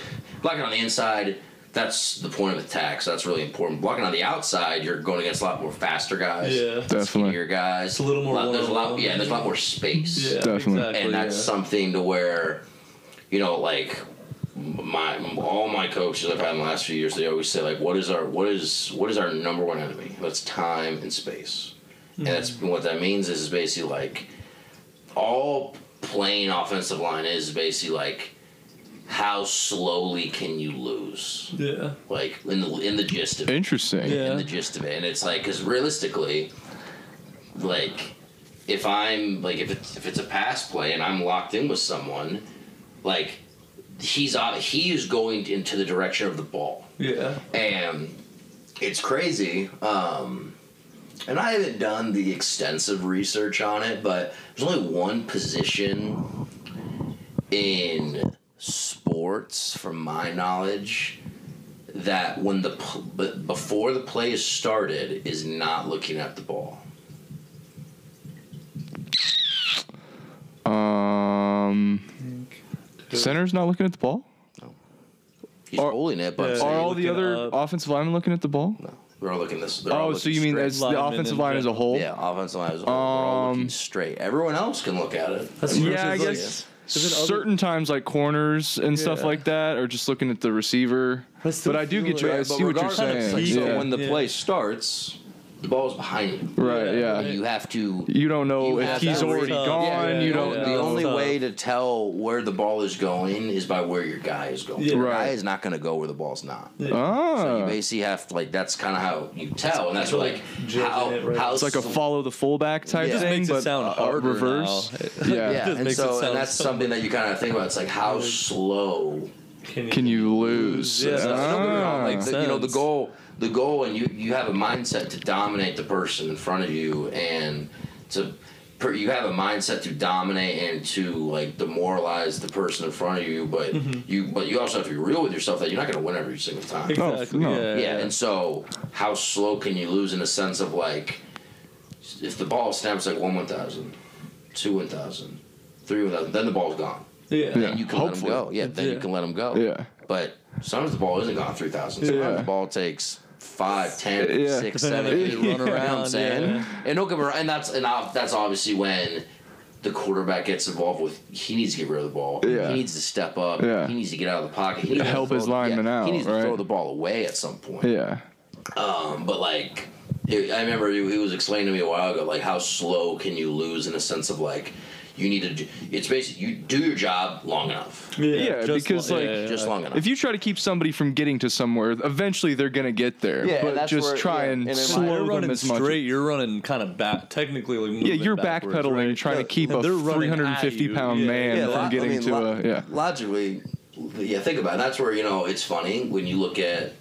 blocking on the inside, that's the point of attack. So that's really important. Blocking on the outside, you're going against a lot more faster guys. Yeah. Definitely. skinnier guys. It's a little more Lot- there's a lot, yeah. There's a lot more space yeah, Definitely. exactly, and that's yeah. something to where you know like my all my coaches I've had in the last few years they always say like what is our what is what is our number one enemy that's time and space and that's mm-hmm. what that means is, is basically like all playing offensive line is basically like how slowly can you lose Yeah. like in the in the gist of it Interesting. Yeah. in the gist of it. And it's like, because realistically, like, if I'm like, if it's if it's a pass play and I'm locked in with someone, like, he's out, he is going into the direction of the ball, Yeah. and it's crazy. Um, and I haven't done the extensive research on it, but there's only one position in sports, from my knowledge, that when the but before the play is started is not looking at the ball. Um, center's not looking at the ball. No, He's Are- holding it, but Yeah. Are all the other up. offensive linemen looking at the ball? they're all looking this. they're all Oh, so you mean straight. that's the offensive line as a whole? yeah, offensive line is all, they're all looking Um, straight. Everyone else can look at it. That's Yeah, I guess like, is it other- certain times like corners and stuff Yeah. like that, or just looking at the receiver. I still But I do feel get you. like- I see what you're regardless, saying. like, So Yeah. when the Yeah. play starts, The ball's behind you. Right. Yeah. Yeah. You have to. You don't know You if he's already read- gone. Yeah, you yeah, don't yeah. The know. only tough. way to tell where the ball is going is by where your guy is going. Yeah. Your Right. guy is not going to go where the ball's not. So you Ah, basically have to like that's kind of how you tell, and that's where, like how it, right. how it's like a follow the fullback type Yeah. It just thing, makes it but sound uh, reverse. now. Yeah. yeah, and so and that's so- something that you kind of think about. It's like how slow. Can you lose? Yeah, So that's- don't get me wrong, Ah. like the, you know the goal, the goal, and you you have a mindset to dominate the person in front of you, and to per- you have a mindset to dominate and to like demoralize the person in front of you, but mm-hmm. you but you also have to be real with yourself that you're not going to win every single time. Exactly. no. Yeah. Yeah, and so how slow can you lose in a sense of like, if the ball snaps like one one thousand, two one thousand, three one thousand, then the ball's gone. yeah. Yeah. Then you can hopefully. let him go. Yeah, then you can let him go. Yeah. But sometimes the ball isn't gone three thousand. Sometimes Yeah. the ball takes five, ten, Yeah. six, seven, eight. run know what I'm around, saying? yeah. And don't get me wrong, and that's and I- that's obviously when the quarterback gets involved with he needs to get rid of the ball. Yeah. He needs to step up. Yeah. He needs to get out of the pocket. He needs to Help his the- lineman yeah, out, He needs to right? throw the ball away at some point. Yeah. Um, but like, it, I remember he, he was explaining to me a while ago, like how slow can you lose in a sense of like, you need to. Do, it's basically you do your job long enough, Yeah, just because, li- like, yeah, yeah, just yeah. long enough. If you try to keep somebody from getting to somewhere, eventually they're gonna get there. Yeah, and but just where- try yeah, and and in You're slow them running as much. straight. You're running kind of back, technically. Like Yeah, you're backpedaling, right? trying to keep a They're 350 pound Yeah, man yeah, from lo- getting I mean, to lo- a yeah. Logically, yeah. Think about it. That's where you know it's funny when you look at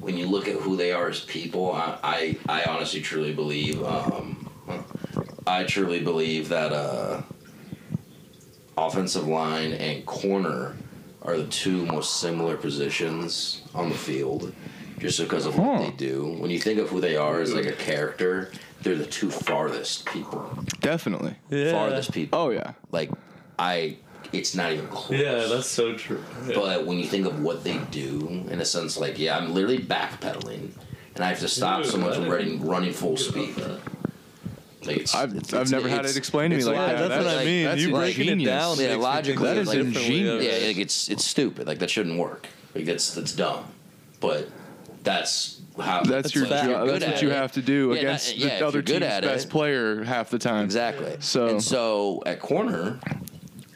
when you look at who they are as people. I I, I honestly truly believe. Um, I truly believe that. Uh, offensive line and corner are the two most similar positions on the field, just because of what Huh. they do. When you think of who they are as like a character, they're the two farthest people. Definitely. Yeah. Farthest people. Oh yeah. Like I, it's not even close. Yeah, that's so true. Yeah. But when you think of what they do, in a sense, like yeah, I'm literally backpedaling, and I have to stop Dude, someone I from running running full speed. Like it's, I've, it's- I've it's- never had it explained to me like that. that's what I mean. that's you breaking it down. Yeah, logically, that is like- ingenious. Yeah, like it's it's stupid. Like that shouldn't work. Like that's that's dumb. But that's how. That's your if job. That's what at you it- have to do Yeah, against not- yeah, the other team's at it- best player half the time. Exactly. So- and so at corner,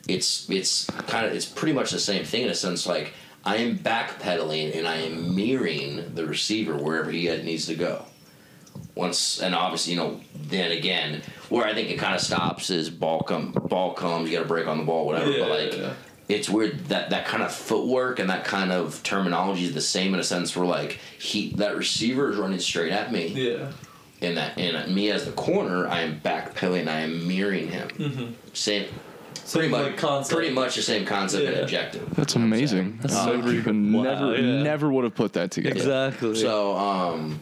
it's it's kind of it's pretty much the same thing in a sense. Like I am backpedaling and I am mirroring the receiver wherever he needs to go. Once and obviously, you know, then again, where I think it kind of stops is ball come ball comes, you got to break on the ball, whatever. Yeah, but like. yeah. It's weird that that kind of footwork and that kind of terminology is the same in a sense where like he that receiver is running straight at me Yeah. and that and me as the corner, I am backpedaling, I am mirroring him. Same, pretty much, like, concept. pretty much the same concept and objective. That's amazing. That's I so never Wow, yeah. never would have put that together. Exactly. So, um,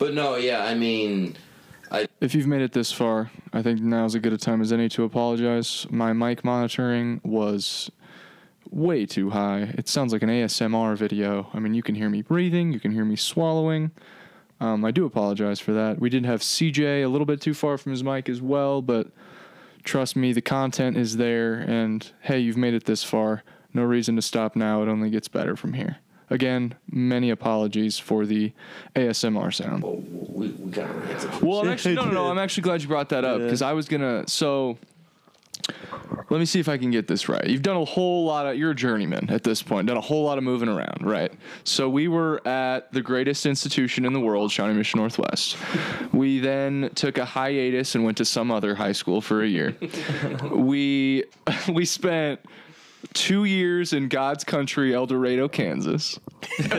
but no, yeah, I mean, If you've made it this far, I think now's as good a time as any to apologize. My mic monitoring was way too high. It sounds like an ASMR video. I mean, you can hear me breathing, you can hear me swallowing. Um, I do apologize for that. We did have CJ a little bit too far from his mic as well, but trust me, the content is there. And hey, you've made it this far. No reason to stop now. It only gets better from here. Again, many apologies for the ASMR sound. well, we, we got to hit the Well, I'm actually no, no, no. I'm actually glad you brought that up Yeah. because I was gonna. So, let me see if I can get this right. You've done a whole lot of. You're a journeyman at this point. Done a whole lot of moving around, right? So we were at the greatest institution in the world, Shawnee Mission Northwest. We then took a hiatus and went to some other high school for a year. we we spent two years in God's country, El Dorado, Kansas.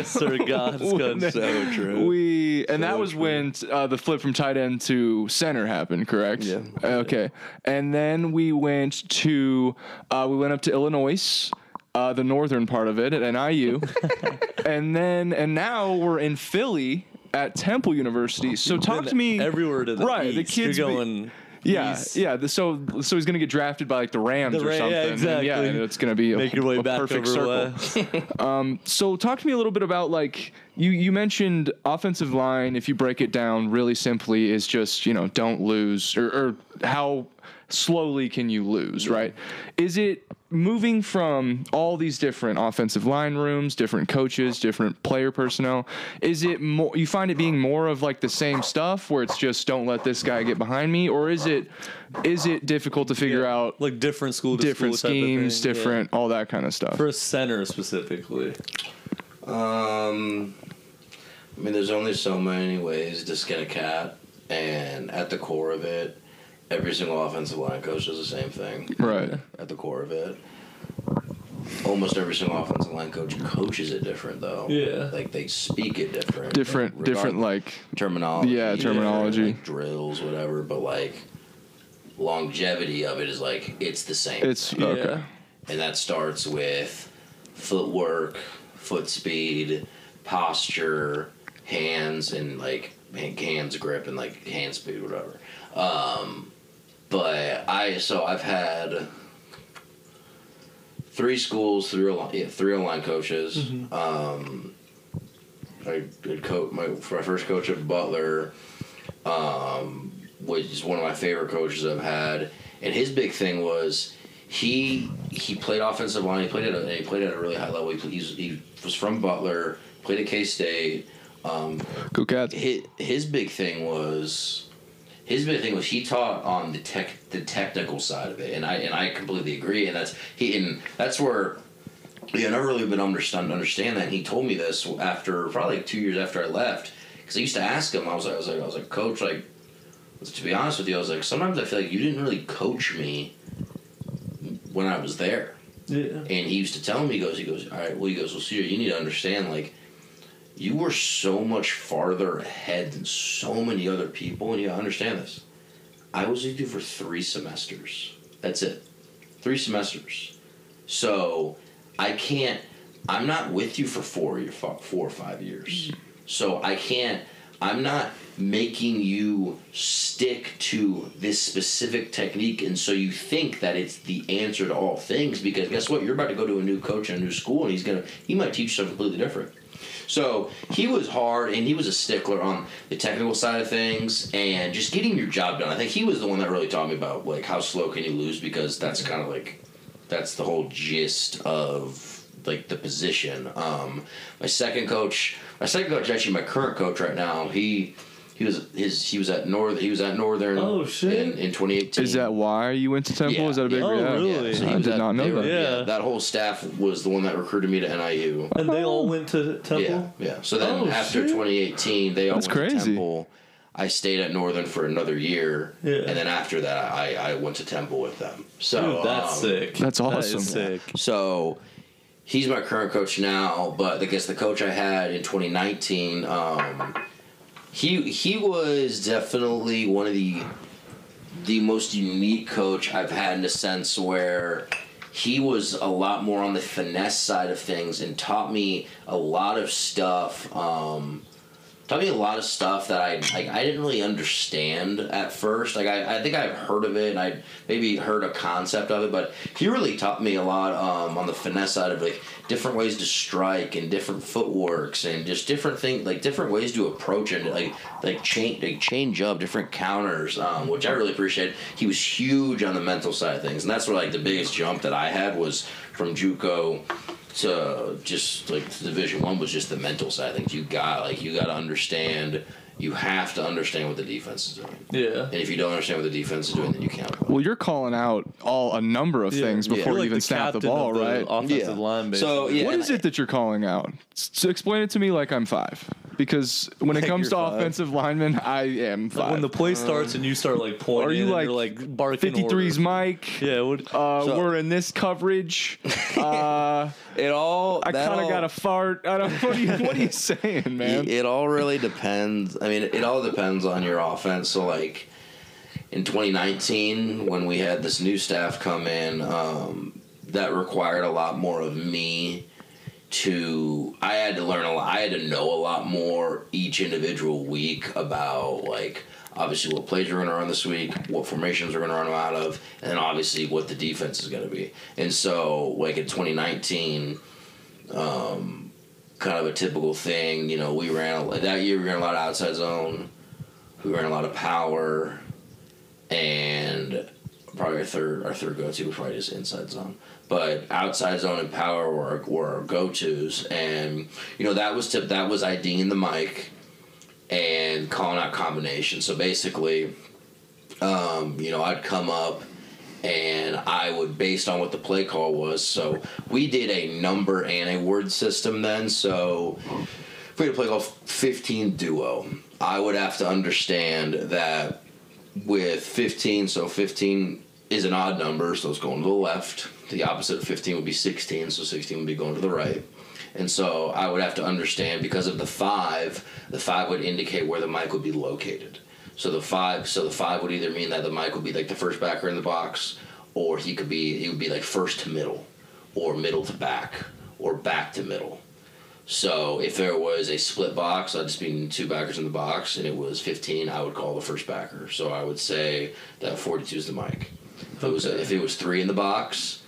Sir God's good. So true. We and that was true. when uh, the flip from tight end to center happened, correct? Yeah. Okay, and then we went to uh, we went up to Illinois, uh, the northern part of it at NIU, and then and now we're in Philly at Temple University. So talk to me everywhere to the right. The kids You're be- going. Yeah, east. yeah. The, so so he's gonna get drafted by like the Rams The or Ra- yeah, something. and exactly. yeah, and it's gonna be a, Make your way a back perfect over circle. west. Um, so talk to me a little bit about like you you mentioned offensive line. If you break it down really simply, is just you know don't lose or, or how slowly can you lose, right? Is it moving from all these different offensive line rooms, different coaches, different player personnel? Is it more you find it being more of like the same stuff where it's just don't let this guy get behind me, or is it is it difficult to figure out like different school to different school type of schemes, thing, yeah. different all that kind of stuff? For a center specifically. Um, I mean, there's only so many ways to skin a cat, and at the core of it, every single offensive line coach does the same thing. Right. At the core of it, almost every single offensive line coach coaches it different, though. Yeah. like they speak it different. Different regarding different like terminology. Yeah, terminology. like drills, whatever. But like longevity of it is like it's the same. it's Yeah. okay. and that starts with footwork, foot speed, posture, hands, and like hands grip and like hand speed, whatever. Um, but I so I've had three schools, three line, yeah, three line coaches. Um, I did coach my, my first coach at Butler, um, which is one of my favorite coaches I've had. And his big thing was he he played offensive line. He played at a, he played at a really high level. He, he's, he was from Butler, played at K State. Um, Go Cats. his, his big thing was his big thing was he taught on the tech the technical side of it, and I and I completely agree. And that's he and that's where yeah, I've never really been understand understand that. And he told me this after probably like two years after I left because I used to ask him. I was like, I was like, I was like, Coach, like to be honest with you, I was like, sometimes I feel like you didn't really coach me when I was there. Yeah. And he used to tell me, he goes, he goes, all right, well, he goes, well, Cedar, you need to understand, like, you were so much farther ahead than so many other people, and you understand this. I was with you for three semesters. That's it. three semesters. So I can't. I'm not with you for four year, four or five years. Mm-hmm. So I can't. I'm not making you stick to this specific technique, and so you think that it's the answer to all things. Because guess what? You're about to go to a new coach in a new school, and he's gonna. He might teach something completely different. So he was hard, and he was a stickler on the technical side of things, and just getting your job done. I think he was the one that really taught me about like how slow can you lose, because that's kind of like that's the whole gist of like the position. Um, my second coach, my second coach, actually my current coach right now. He he was his he was at North he was at Northern. Oh, shit. In, in 2018. Is that why you went to Temple? Yeah, Is that a big yeah. Oh, yeah. really? So I did at- not know were- that. Yeah. that whole staff was the one that recruited me to NIU. And they all went to Temple. yeah. yeah. So then Oh, after shit. 2018, they all That's went to crazy. Temple. I stayed at Northern for another year, Yeah. and then after that, I, I went to Temple with them. So Dude, that's um, sick. That's awesome. is sick. So he's my current coach now, but I guess the coach I had in 2019, um, he he was definitely one of the the most unique coach I've had in a sense where he was a lot more on the finesse side of things and taught me a lot of stuff. Um, taught me a lot of stuff that I like. I didn't really understand at first. Like I, I think I've heard of it and I maybe heard a concept of it, but he really taught me a lot um, on the finesse side of like different ways to strike and different footworks and just different things like different ways to approach and like like change like change up different counters, um, which I really appreciate. He was huge on the mental side of things, and that's where like the biggest jump that I had was from JUCO to just like division one was just the mental side of things you got like you got to understand you have to understand what the defense is doing Yeah. and if you don't understand what the defense is doing then you can't win. Well, you're calling out all a number of Yeah. things before You're you like even the snap the captain ball, of the right? Offensive line, basically. so yeah What and it that you're calling out? S- explain it to me like I'm five. Because when it comes to five. offensive linemen, I am five. when the play starts and you start like pointing, Are you like, you're, like barking 53's orders. Mike? Yeah. What, Uh, So- we're in this coverage. Uh, it all I kind of got a fart. I don't. What are you, what are you saying, man? It, it all really depends. I mean, it all depends on your offense. So, like in 2019, when we had this new staff come in, um, that required a lot more of me. To I had to learn a lot. I had to know a lot more each individual week about like obviously what plays we're going to run this week, what formations we're going to run out of, and then obviously what the defense is going to be. And so, like in 2019 um, kind of a typical thing. You know, we ran that year. We ran a lot of outside zone. We ran a lot of power, and probably our third our third go to was probably just inside zone. But outside zone and power our, were our go tos, and you know that was tip that was IDing the Mike and calling out combinations. So basically, um, you know, I'd come up and I would based on what the play call was. So we did a number and a word system then. So if we had a play call 15 duo, I would have to understand that with 15, so 15 is an odd number, so it's going to the left. The opposite of 15 would be 16, so 16 would be going to the right. And so I would have to understand because of the five, the five would indicate where the Mike would be located. So the five, so the five would either mean that the Mike would be like the first backer in the box, or he could be he would be like first to middle, or middle to back, or back to middle. So if there was a split box, I'd just be two backers in the box, and it was 15. I would call the first backer. So I would say that 42 is the Mike. If it was Okay. if it was three in the box,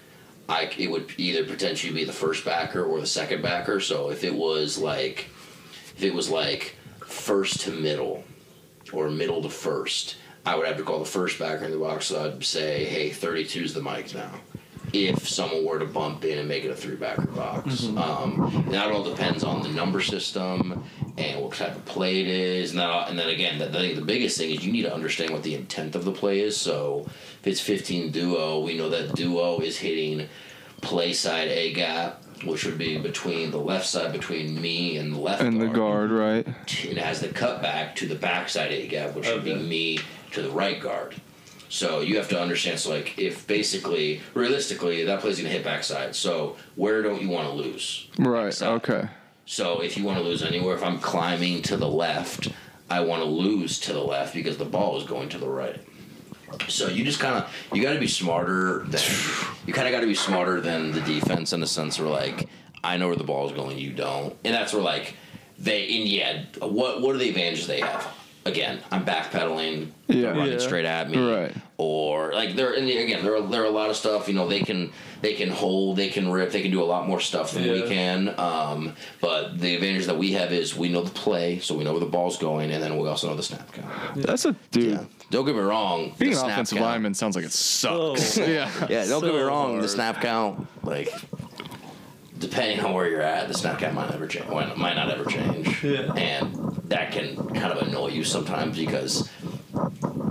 I it would either potentially be the first backer or the second backer. So if it was like if it was like first to middle or middle to first, I would have to call the first backer in the box. So I'd say, hey, 32 is the Mike now. If someone were to bump in and make it a three backer box, um, and that all depends on the number system and what type of play it is, and that, and then again, the, the, the biggest thing is you need to understand what the intent of the play is. So if it's 15 duo, we know that duo is hitting play side A gap, which would be between the left side between me and the left and the guard, right? and it has the cutback to the backside A gap, which would be me to the right guard. So you have to understand. So like, if basically, realistically, that play's gonna hit backside. So where don't you want to lose? Right. Backside. Okay. So if you want to lose anywhere, if I'm climbing to the left, I want to lose to the left because the ball is going to the right. So you just kind of you got to be smarter than you kind of got to be smarter than the defense in the sense where like I know where the ball is going, you don't, and that's where like they and yeah, what what are the advantages they have? Again, I'm backpedaling, Yeah. running Yeah. straight at me, Right. or like there and again there are, there are a lot of stuff you know they can they can hold they can rip they can do a lot more stuff than we can um, but the advantage that we have is we know the play so we know where the ball's going and then we also know the snap count That's a dude. yeah don't get me wrong Being the an snap offensive count- lineman sounds like it sucks. Oh. yeah. yeah don't get me So wrong the snap count like depending on where you're at the snap count might never change might not ever change Yeah. and that can kind of annoy you sometimes because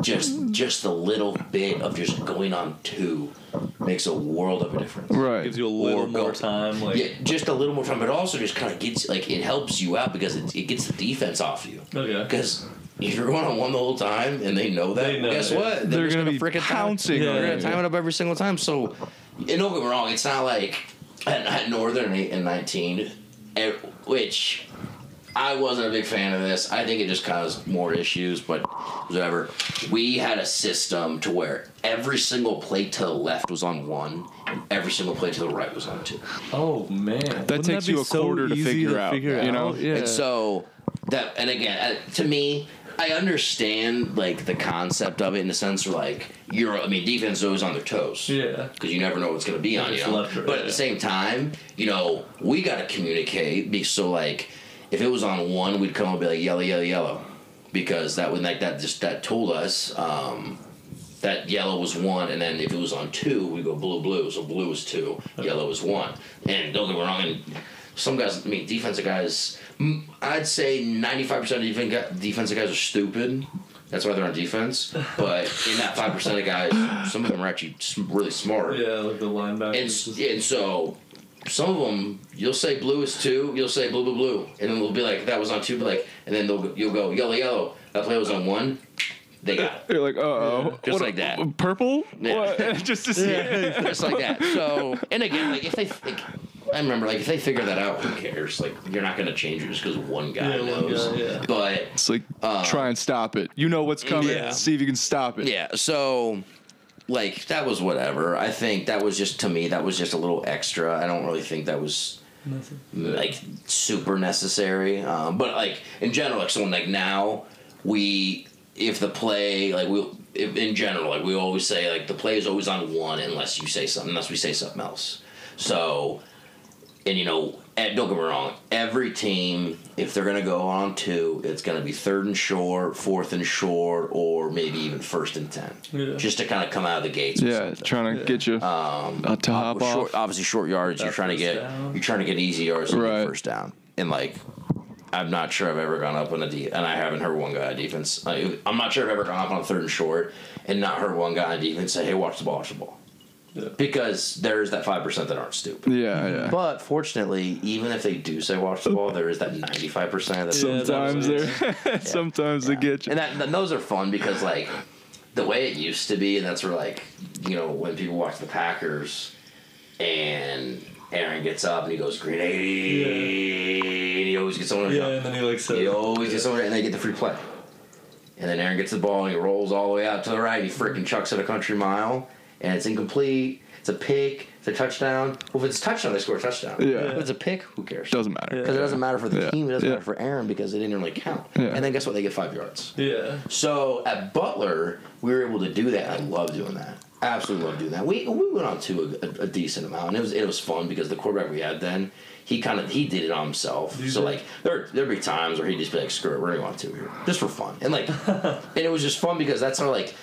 just just a little bit of just going on two makes a world of a difference Right. Gives you a little Or more time. Like, yeah, just a little more time, but also just kind of gets like it helps you out because it, it gets the defense off you. Okay. Because if you're going on one the whole time and they know that, They know guess it. what? They're just gonna be frickin' time- pouncing on They're you. gonna time it up every single time. So, and don't get me wrong, it's not like at, at Northern in in 19, eh, which I wasn't a big fan of this. I think it just caused more issues, but whatever. We had a system to where every single plate to the left was on one, and every single plate to the right was on two. oh man. That Wouldn't takes that you a so quarter to figure to out. figure you know? Yeah. And so that, and again, uh, to me, I understand like the concept of it in the sense where like you're, I mean, defense is always on their toes. Yeah. Because you never know what's going to be on you. Know? left or but at the same time, you know, we got to communicate. Be so like, if it was on one, we'd come up and be like yellow, yellow, yellow, because that would like that just that told us um, that yellow was one, and then if it was on two, we go blue, blue. So blue is two, yellow is one. And don't get me wrong, and some guys, I mean, defensive guys, I'd say ninety five percent of defensive defensive guys are stupid. That's why they're on defense. But in that five percent of guys, some of them are actually really smart. Yeah, like the linebackers. And, and so some of them you'll say blue is two, you'll say blue blue blue, and then they'll be like that was on two, but like, and then they'll you'll go yellow yellow. That play was on one. They got it. You're like, uh oh. Just like that. Purple? Yeah. What? Just to see it. just like that. So and again, like if they, like, I remember like if they figure that out, who cares? Like you're not gonna change it just because one guy Yeah, one knows. guy, yeah. But It's like, Uh, try and stop it. You know what's coming. Yeah. See if you can stop it. Yeah, so like that was whatever. I think that was just to me that was just a little extra. I don't really think that was like super necessary. Um, but like in general, like someone like now we if the play like we if, in general like we always say like the play is always on one unless you say something unless we say something else. So and you know and don't get me wrong every team if they're going to go on two it's going to be third and short fourth and short or maybe even first and ten Yeah. just to kind of come out of the gates Yeah, trying to get you Um, uh, to hop off. short, obviously short yards. That You're trying to get down. you're trying to get easy yards to get Right. first down. And like, I'm not sure I've ever gone up on a de- and I haven't heard one guy on defense. I, I'm not sure I've ever gone up on a third and short and not heard one guy on defense say, "Hey, watch the ball, watch the ball," Yeah. because there's that five percent that aren't stupid. Yeah, yeah. But fortunately, even if they do say watch the ball, there is that 95 percent that Yeah, sometimes that's they're sometimes they get you. and that and those are fun because like the way it used to be, and that's where like you know when people watch the Packers and Aaron gets up and he goes green eighty, and he always gets on yeah, and then he like said, He always gets over and they get the free play. And then Aaron gets the ball and he rolls all the way out to the right. He freaking chucks it a country mile, and it's incomplete. It's a pick. It's a touchdown. Well, if it's a touchdown, they score a touchdown. Yeah. If it's a pick, who cares? Doesn't matter. Because it doesn't matter for the Yeah. team. It doesn't Yeah. matter for Aaron because it didn't really count. Yeah. And then guess what? They get five yards. yeah, So at Butler, we were able to do that. I love doing that. Absolutely love doing that. We we went on to a, a, a decent amount, and it was it was fun because the quarterback we had then, he kind of he did it on himself. You so did? like there there'd be times where he'd just be like, "Screw it, we're gonna go on two here, just for fun," and like, and it was just fun because that's how like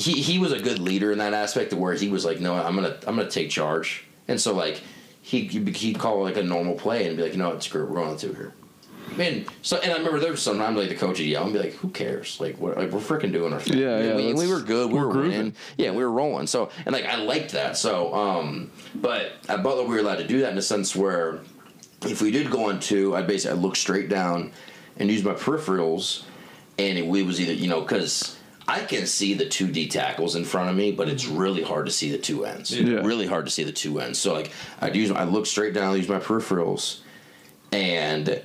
he he was a good leader in that aspect of where he was like, "No, I'm gonna I'm gonna take charge," and so like he he'd call like a normal play and be like, "You know what, screw it, we're going on two here." Man, so and I remember there was sometimes like the coach would yell and be like, "Who cares? Like, we're, like, we're freaking doing our thing." Yeah, yeah, We, we were good. We we're were winning. Yeah, we were rolling. So and like I liked that. So um, but at Butler we were allowed to do that in a sense where if we did go on two, I'd basically I'd look straight down and use my peripherals, and it, we was either you know because. I can see the two D tackles in front of me, but it's really hard to see the two ends. Yeah. Really hard to see the two ends. So like I'd use I look straight down, I use my peripherals, and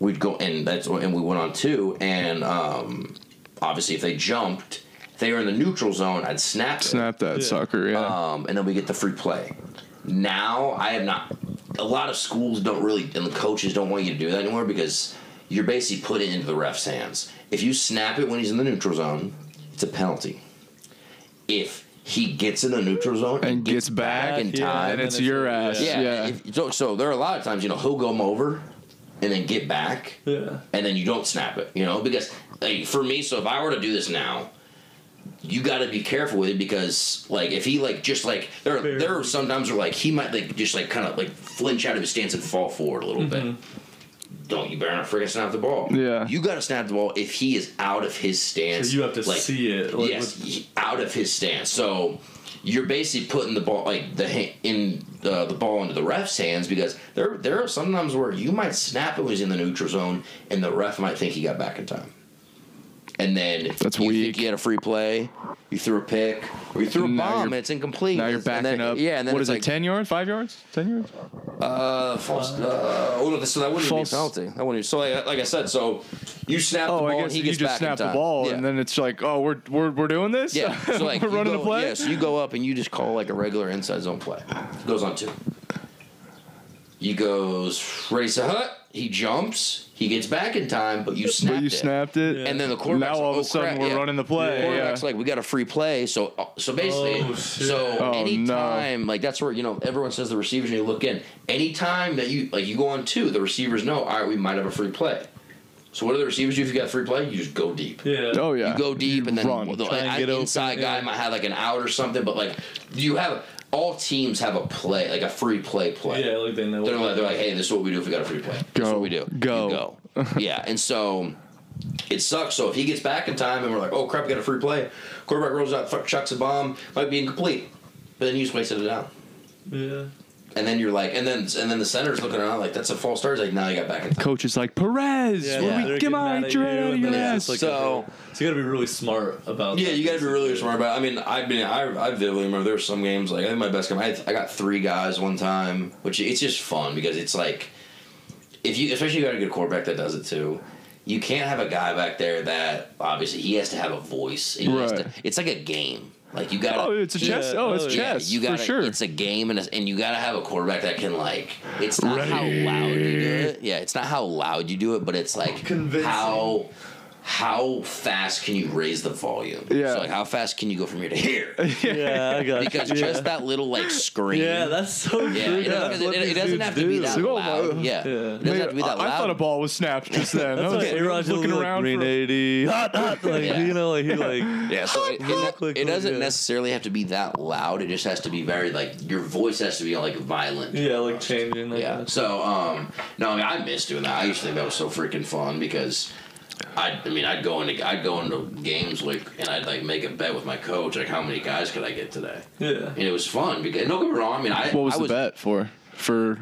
we'd go and that's and we went on two and um, obviously if they jumped If they were in the neutral zone, I'd snap it. Snap that sucker. Yeah. Um, and then we get the free play. Now I have not. A lot of schools don't really, and the coaches don't want you to do that anymore because you're basically putting it into the ref's hands. If you snap it when he's in the neutral zone, it's a penalty. If he gets in the neutral zone and gets back, in yeah, time, and it's your ass. yeah. Yeah. if- so, so there are a lot of times, you know, he'll go over and then get back Yeah. and then you don't snap it, you know, because like for me, so if I were to do this now, you got to be careful with it because like if he like just like there are, there are sometimes where like he might like just like kind of like flinch out of his stance and fall forward a little bit. Mm-hmm. Don't you better not freaking snap the ball. Yeah. you got to snap the ball if he is out of his stance. So you have to like, see it. Like, yes, with- out of his stance. So you're basically putting the ball like the ha- in uh, the ball into the ref's hands because there there are sometimes where you might snap it when he's in the neutral zone and the ref might think he got back in time. And then That's you weak. think you had a free play, you threw a pick, or you threw a Now bomb and it's incomplete. now you're and backing then- up. Yeah, and then what like, it? Ten yards? Five yards? Ten yards? Uh, false. Uh, oh no, so that wouldn't False- be a penalty. That wouldn't. Be, So like, like I said, so you snap the Oh, ball I and guess he you gets just snap the ball, Yeah. and then it's like, oh, we're we're, we're doing this. Yeah, so like we're running go, the play. Yeah, so you go up and you just call like a regular inside zone play. Goes on two. He goes ready to hut. He jumps. He gets back in time, but you snapped but you it. snapped it. Yeah. And then the quarterback's Now all like, of a "Oh, sudden crap," we're yeah. running the play. The Quarterback's Yeah. like, we got a free play. So uh, so basically, Oh, so Oh, anytime like that's where you know everyone says the receivers need to look in. Anytime that you like you go on two, the receivers know. All right, we might have a free play. So what do the receivers do if you got free play? You just go deep. yeah. Oh yeah. You go deep and then run. the and I- get open, inside guy yeah. might have like an out or something, but like do you have all teams have a play, like a free play play. Yeah, like they know. They're like, they're like, hey, this is what we do if we got a free play. This is what we do. Go. You go. yeah, and so it sucks. So if he gets back in time and we're like, oh crap, we got a free play, quarterback rolls out, fuck, chucks a bomb, might be incomplete, but then you just wasted it out. yeah. And then you're like, and then and then the center's looking around like that's a false start. He's like, now you got back in time. Coach is like Perez. Yeah, yeah. we come on, mad at get right you, out of your ass. like So- a- so you got to be really smart about. Yeah, that, you got to be really smart about. I mean, I've been, I, I vividly remember there were some games like I think my best game. I, had, I got three guys one time, which it's just fun because it's like if you, especially if you got a good quarterback that does it too. You can't have a guy back there that obviously he has to have a voice. and he has Right. to- it's like a game. Like you got. oh, it's a chess. Yeah, oh, it's oh, yeah. chess. you got for sure. It's a game, and, it's- and you got to have a quarterback that can like. It's not how loud you do it. Yeah, it's not how loud you do it, but it's like Convincing. how how fast can you raise the volume? Yeah. So like how fast can you go from here to here? Yeah, I got Because you. just yeah. that little like scream. Yeah, that's so. Yeah, it doesn't, That's it- what it, doesn't have to be that It's loud. my- Yeah, Yeah. it doesn't have to be that I, I loud. thought a ball was snapped just then. That's I was why like, Aaron's looking like around. green for- eighty, hot, hot, like Yeah. you know, like he like Yeah, so it, it, quickly, it doesn't yeah. necessarily have to be that loud. It just has to be very like your voice has to be like violent. yeah, like changing. Like Yeah. So, um, no, I mean, I miss doing that. I used to think that was so freaking fun because, I, I mean, I'd go into I'd go into games like, and I'd like make a bet with my coach, like how many guys could I get today, Yeah. and it was fun because don't get me wrong. I mean, I What was I the was bet for? For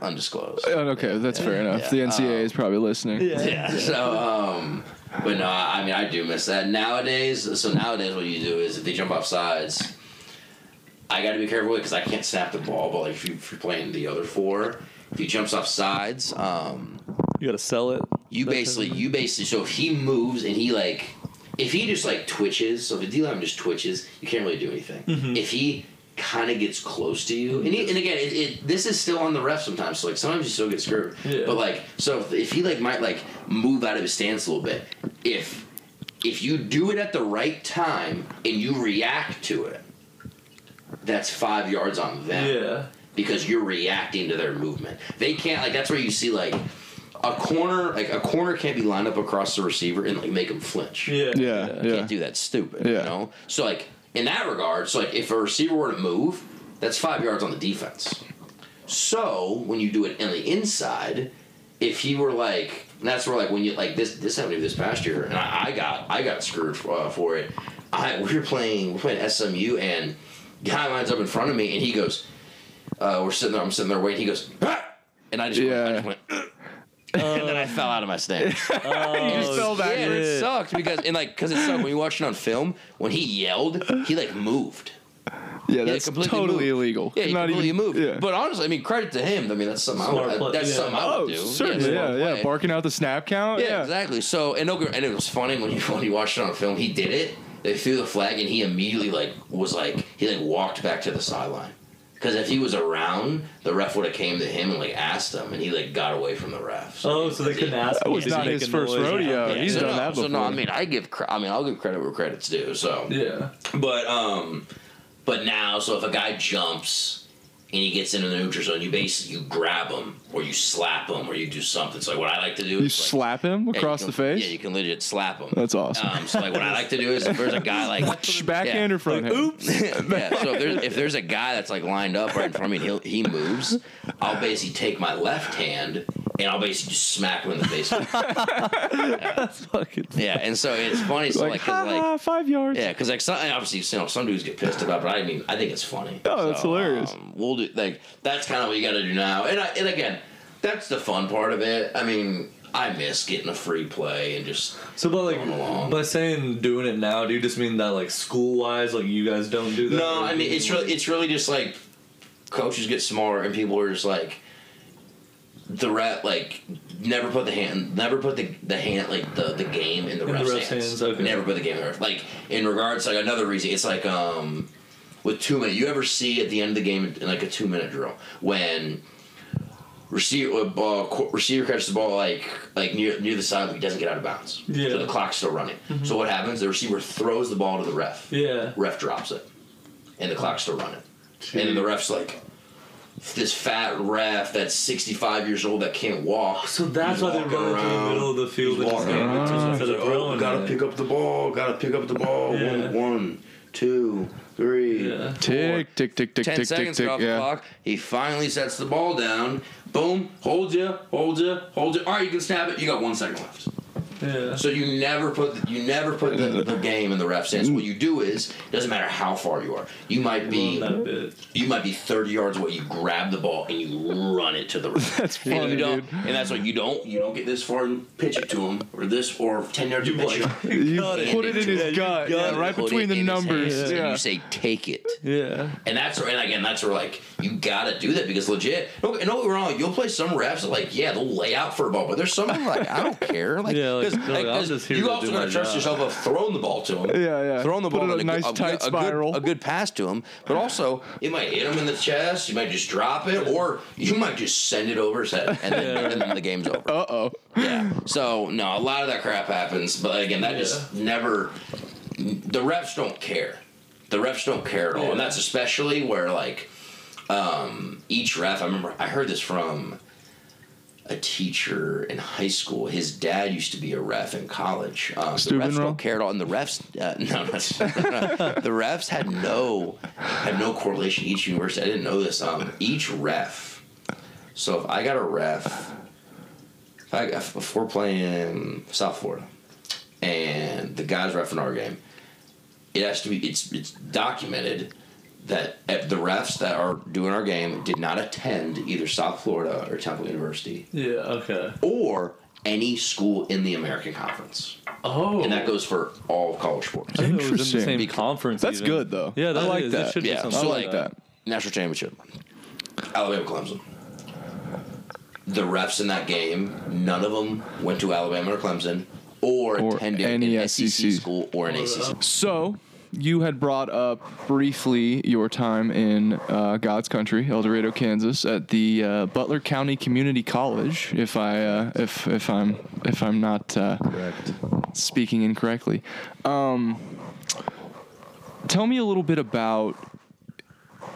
undisclosed. oh, okay, that's fair enough. Yeah. The NCAA Um, is probably listening. Yeah. Yeah. So, um, but no, I mean, I do miss that nowadays. So nowadays, what you do is if they jump off sides, I got to be careful because I can't snap the ball. But like if, you, if you're playing the other four, if he jumps off sides, um, You gotta sell it. You basically you basically so if he moves and he like if he just like twitches so if the D line just twitches you can't really do anything Mm-hmm. if he kind of gets close to you and, he, and again it, it this is still on the ref sometimes so like sometimes you still get screwed Yeah. but like so if, if he like might like move out of his stance a little bit if if you do it at the right time and you react to it that's five yards on them Yeah. because you're reacting to their movement. They can't like that's where you see like a corner like a corner can't be lined up across the receiver and like make them flinch. Yeah. Yeah, You yeah. can't do that. Stupid. Yeah. You know. So like in that regard, so like if a receiver were to move, that's five yards on the defense. So when you do it on the inside, if he were like, and that's where like when you like this this happened to me this past year, and I, I got I got screwed for, uh, for it. I we were playing we're playing SMU and guy lines up in front of me and he goes, uh, we're sitting there I'm sitting there waiting. He goes, ah! and I just went, I Yeah. just went. "Ugh." And then I oh. fell out of my stance. Oh, just fell Yeah, and it sucked because and like because it sucked when you watch it on film. When he yelled, he like moved. Yeah, Yeah, that's completely totally moved. illegal. Yeah, he Not completely even moved. Yeah. But honestly, I mean, credit to him. I mean, that's something I Smart would. play, That's yeah. something I oh, would do. certainly, smart yeah, yeah, play. Barking out the snap count. Yeah, Yeah, exactly. So and no, and it was funny when you when you watched it on film. He did it, they threw the flag, and he immediately like was like he like walked back to the sideline. Because if he was around, the ref would have came to him and like asked him, and he like got away from the ref. So Oh, so they couldn't ask. That him was to not his first noise. rodeo. Yeah, He's so done no, that So no. I mean, I give, cre- I mean, I'll give credit where credit's due. So, Yeah. but um, but now, so if a guy jumps and he gets into the neutral zone, you basically you grab him or you slap him or you do something. So like, what I like to do You is like, slap him yeah, you across can- the face. Yeah, you can legit slap him. That's awesome. Um, so like, what I like to do is if there's a guy like Backhand yeah. or front hand? Oops. yeah. So if there's if there's a guy that's like lined up right in front of me, and he'll, he moves. I'll basically take my left hand and I'll basically just smack him in the face. Fucking. yeah, and so it's funny. So Like, like, 'cause, ha, like five yards. yeah, because like some, obviously you know some dudes get pissed about, it, but I mean I think it's funny. Oh, that's hilarious. Um, we'll do like that's kind of what you got to do now, and I, and again, that's the fun part of it. I mean, I miss getting a free play and just So, but like, along. by saying doing it now, do you just mean that like school wise, like you guys don't do that? no. I mean, it's really it's really just like coaches get smarter and people are just like the rep like never put the hand never put the the hand like the the game in the the ref's ref's hands. hands, okay. Never put the game in the ref. Like in regards like another reason, it's like um with two minute. You ever see at the end of the game in like a two minute drill when receiver uh, receiver catches the ball like like near near the side, but he doesn't get out of bounds. Yeah. So the clock's still running. So what happens? The receiver throws the ball to the ref. Yeah. Ref drops it, and the clock's still running. And then the ref's like, this fat ref that's 65 years old that can't walk. Oh, so that's He's why they walking run into the middle of the field He's walking hand around. them He's instead like, of oh, gotta it. pick up the ball. Gotta pick up the ball. Yeah. One, one, two, three, Yeah. Tick, tick, tick, tick, Ten tick, tick, seconds tick. off the Yeah. clock. He finally sets the ball down. Boom. Hold you. Hold you. Hold you. All right, you can snap it. You got one second left. Yeah. So you never put the, you never put the, the game in the ref's hands. What you do is it doesn't matter how far you are. You might be you might be 30 yards away. You grab the ball and you run it to the ref. That's and you don't, dude. and that's what you don't you don't get this far and pitch it to him or this or 10 yards you pitch like- it. You Got it. put it in his gut, got yeah, right between the numbers. Yeah. And you say take it. Yeah. And that's where, and again, that's where like you gotta do that because legit. No, no, get me wrong. You'll play some refs like, yeah, they'll lay out for a ball, but there's some like I don't care. Like, Yeah, like, 'cause- they're like, I'm 'cause just here you also do gotta trust job. yourself of throwing the ball to him. Yeah, yeah. Throwing the Put ball it in a a, nice good- a, tight a, spiral. good, a good pass to him, but also it might hit him in the chest. You might just drop it, or you might just send it over his head, and then, and then the game's over. Uh oh. Yeah. So no, a lot of that crap happens, but again, that just never. The refs don't care. The refs don't care at all, Yeah. and that's especially where like um, each ref. I remember I heard this from a teacher in high school. His dad used to be a ref in college. Um, the refs don't care at all, and the refs uh, no, not, the refs had no had no correlation. Each university, I didn't know this. Um, each ref. So if I got a ref if, I, if we're playing South Florida and the guys refing our game, it has to be it's it's documented that uh, the refs that are doing our game did not attend either South Florida or Temple University Yeah. Okay. or any school in the American Conference, Oh. and that goes for all college sports. I didn't it was in the Interesting. same conference. That's even. good, though. Yeah, that I like is. that. It should Yeah, be so something I like that. National championship, Alabama Clemson. The refs in that game, none of them went to Alabama or Clemson, or, Or attended any an SEC SEC. school or an ACC. So, you had brought up briefly your time in uh, God's country, El Dorado, Kansas, at the uh, Butler County Community College. If I uh, if if I'm if I'm not uh, Correct. speaking incorrectly, um, tell me a little bit about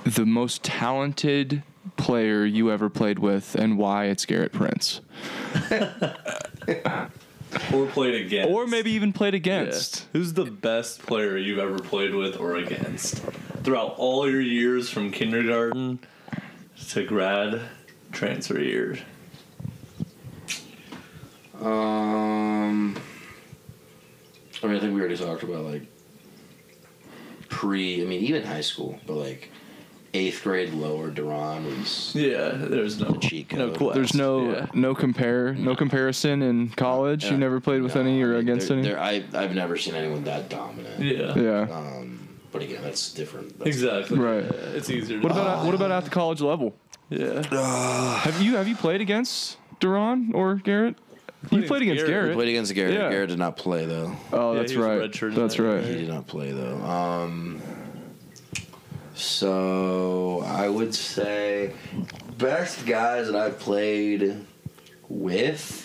the most talented player you ever played with and why it's Garrett Prince, Or played against. or maybe even played Yeah. against. Who's the best player you've ever played with or against throughout all your years from kindergarten to grad transfer years? Um, I mean, I think we already talked about like pre. I mean, even high school, but like eighth grade lower. Duran was Yeah, there's no cheat no code. quest. There's no Yeah. no compare no comparison in college. Yeah. You never played with No, any or I mean, against there- any. there- I I've never seen anyone that dominant. Yeah. yeah. Um, but again, that's different. That's Exactly. Right. Yeah, it's easier. To What about what about at the college level? Yeah. Have you have you played against Duran or Garrett? You played against Garrett. Garrett. Played against Garrett. Yeah. Garrett did not play though. Oh, Yeah, that's right. That's right. He did not play though. Um, so I would say best guys that I've played with.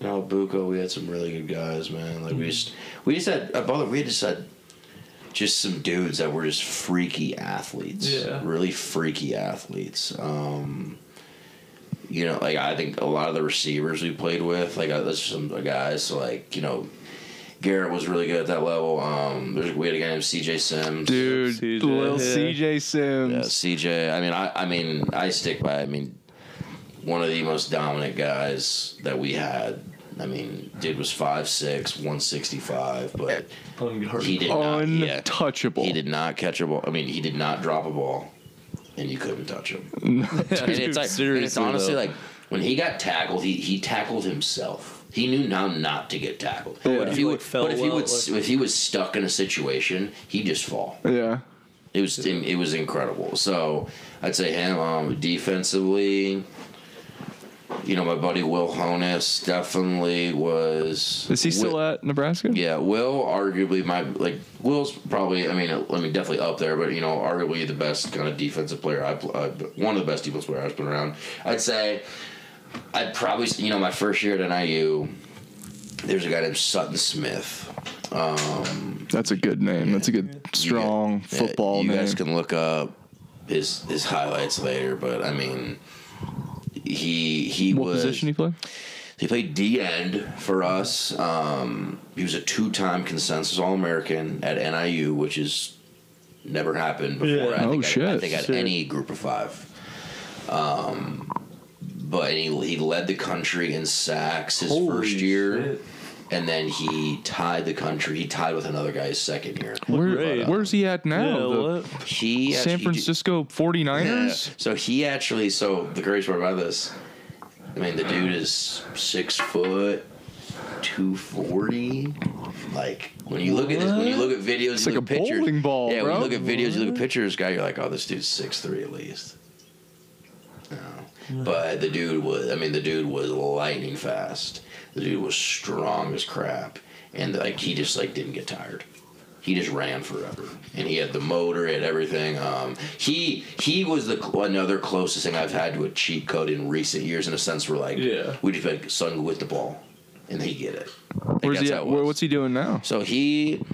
You know, Buko, we had some really good guys, man. Like we just, we just had, uh, brother, we just had just some dudes that were just freaky athletes. Yeah. Really freaky athletes. Um, you know, like I think a lot of the receivers we played with, like uh, there's some guys, so like you know, Garrett was really good at that level. Um, there's we had a guy named C.J. Sims. Dude, CJ, little yeah. CJ Yeah, Sims. CJ. I mean, I, I mean, I stick by. I mean, one of the most dominant guys that we had. I mean, dude was 5'6", 165, but he did not. yeah, Untouchable. he did not catch a ball. I mean, he did not drop a ball, and you couldn't touch him. and it's like, and it's seriously, honestly though. like when he got tackled, he he tackled himself. He knew now not to get tackled. Yeah. But if He, he like, would, fell but if he well, would, like- if he was stuck in a situation, he'd just fall. Yeah. It was it was incredible. So I'd say him um, defensively. You know, my buddy Will Honas definitely was. Is he still Wi- at Nebraska? Yeah, Will arguably my like Will's probably I mean I mean definitely up there, but you know arguably the best kind of defensive player I pl- uh, one of the best defensive players I've been around. I'd say I'd probably you know my first year at NIU. There's a guy named Sutton Smith. Um, That's a good name. That's a good, strong you gu- yeah, football you name. guys can look up his his highlights later, but I mean, he he what was position he play? he played D end for us. Um, he was a two time consensus All American at NIU, which is never happened before. Yeah. I Oh, think I, I shit. think at Sick. any group of five. Um, but he he led the country in sacks his Holy first year, shit. and then he tied the country. He tied with another guy his second year. Where, great. where's he at now? Yeah, The? He San actually- Francisco 49ers? Yeah. So he actually, so the crazy part about this, I mean, the dude is six foot, two forty. Like when you look at this, when you look at videos, It's you like look a at pictures. bowling ball, yeah, when you look at videos, you look at pictures. Guy, you're like, oh, this dude's six three at least. No. But the dude was, I mean, the dude was lightning fast. The dude was strong as crap, and like he just like didn't get tired. He just ran forever, and he had the motor, he had everything. Um, he he was the another closest thing I've had to a cheat code in recent years, in a sense where like Yeah. we just like son with the ball, and he get it. Like, Where's he at? Where, what's he doing now? So he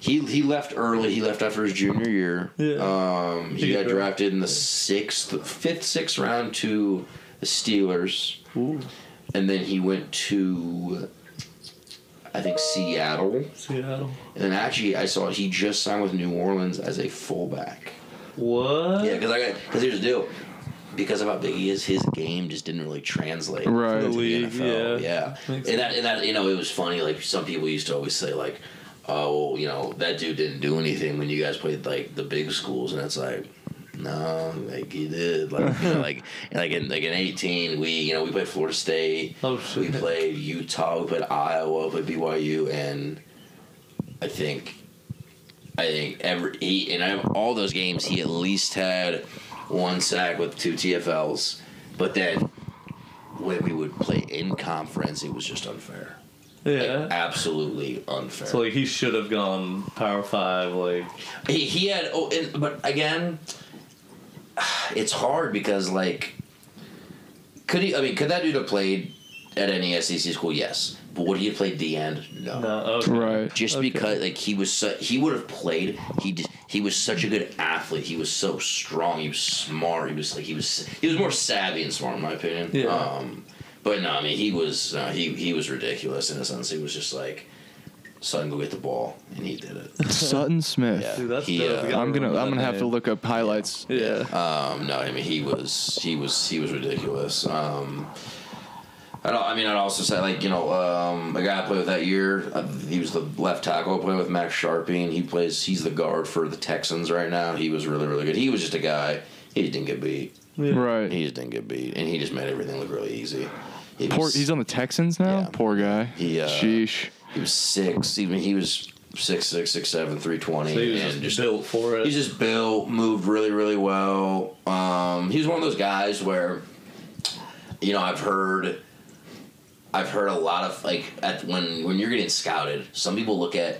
he he left early. He left after his junior year. Yeah. Um, he He got got drafted in the sixth, fifth, sixth round to the Steelers, Ooh, and then he went to I think Seattle. Seattle. And then actually, I saw he just signed with New Orleans as a fullback. What? Yeah, because I got because here's the deal. Because of how big he is, his game just didn't really translate Right. to The league, the NFL. yeah. Yeah, and that and that you know it was funny. Like some people used to always say like, "Oh, well, you know that dude didn't do anything when you guys played like the big schools," and it's like. No, like he did. Like, you know, like, like in like in eighteen, we you know we played Florida State. Oh, We played Utah. We played Iowa. We played BYU, and I think, I think every he and I, have all those games he at least had one sack with two TFLs, but then when we would play in conference, it was just unfair. Like, Yeah. absolutely unfair. So like he should have gone Power Five. Like He, he had oh, and, but again, it's hard because like, could he? I mean, could that dude have played at any SEC school? Yes, would he have played the end? No. no. Okay. Right. Just Okay. because like he was, su- he would have played. He just, he was such a good athlete. He was so strong. He was smart. He was like he was he was more savvy and smart in my opinion. Yeah. Um, but no, I mean he was uh, he he was ridiculous in a sense. He was just like, son, go get the ball, and he did it. Sutton Smith. Yeah. Dude, that's He, uh, I'm gonna I'm gonna have to look up highlights. Yeah. Um, no, I mean he was he was he was ridiculous. Um, I don't. I mean, I'd also say like you know um, a guy I played with that year. Uh, he was the left tackle. I played with Max Scharping. He plays. He's the guard for the Texans right now. He was really really good. He was just a guy. He just didn't get beat. Yeah. Right. He just didn't get beat, and he just made everything look really easy. He Poor, was, he's on the Texans now. Yeah. Poor guy. He, uh, Sheesh. He was six. Even he was six six six seven three twenty, So he was just just built for it. He's just built, moved really, really well. Um, he's one of those guys where, you know, I've heard, I've heard a lot of like at when when you're getting scouted, some people look at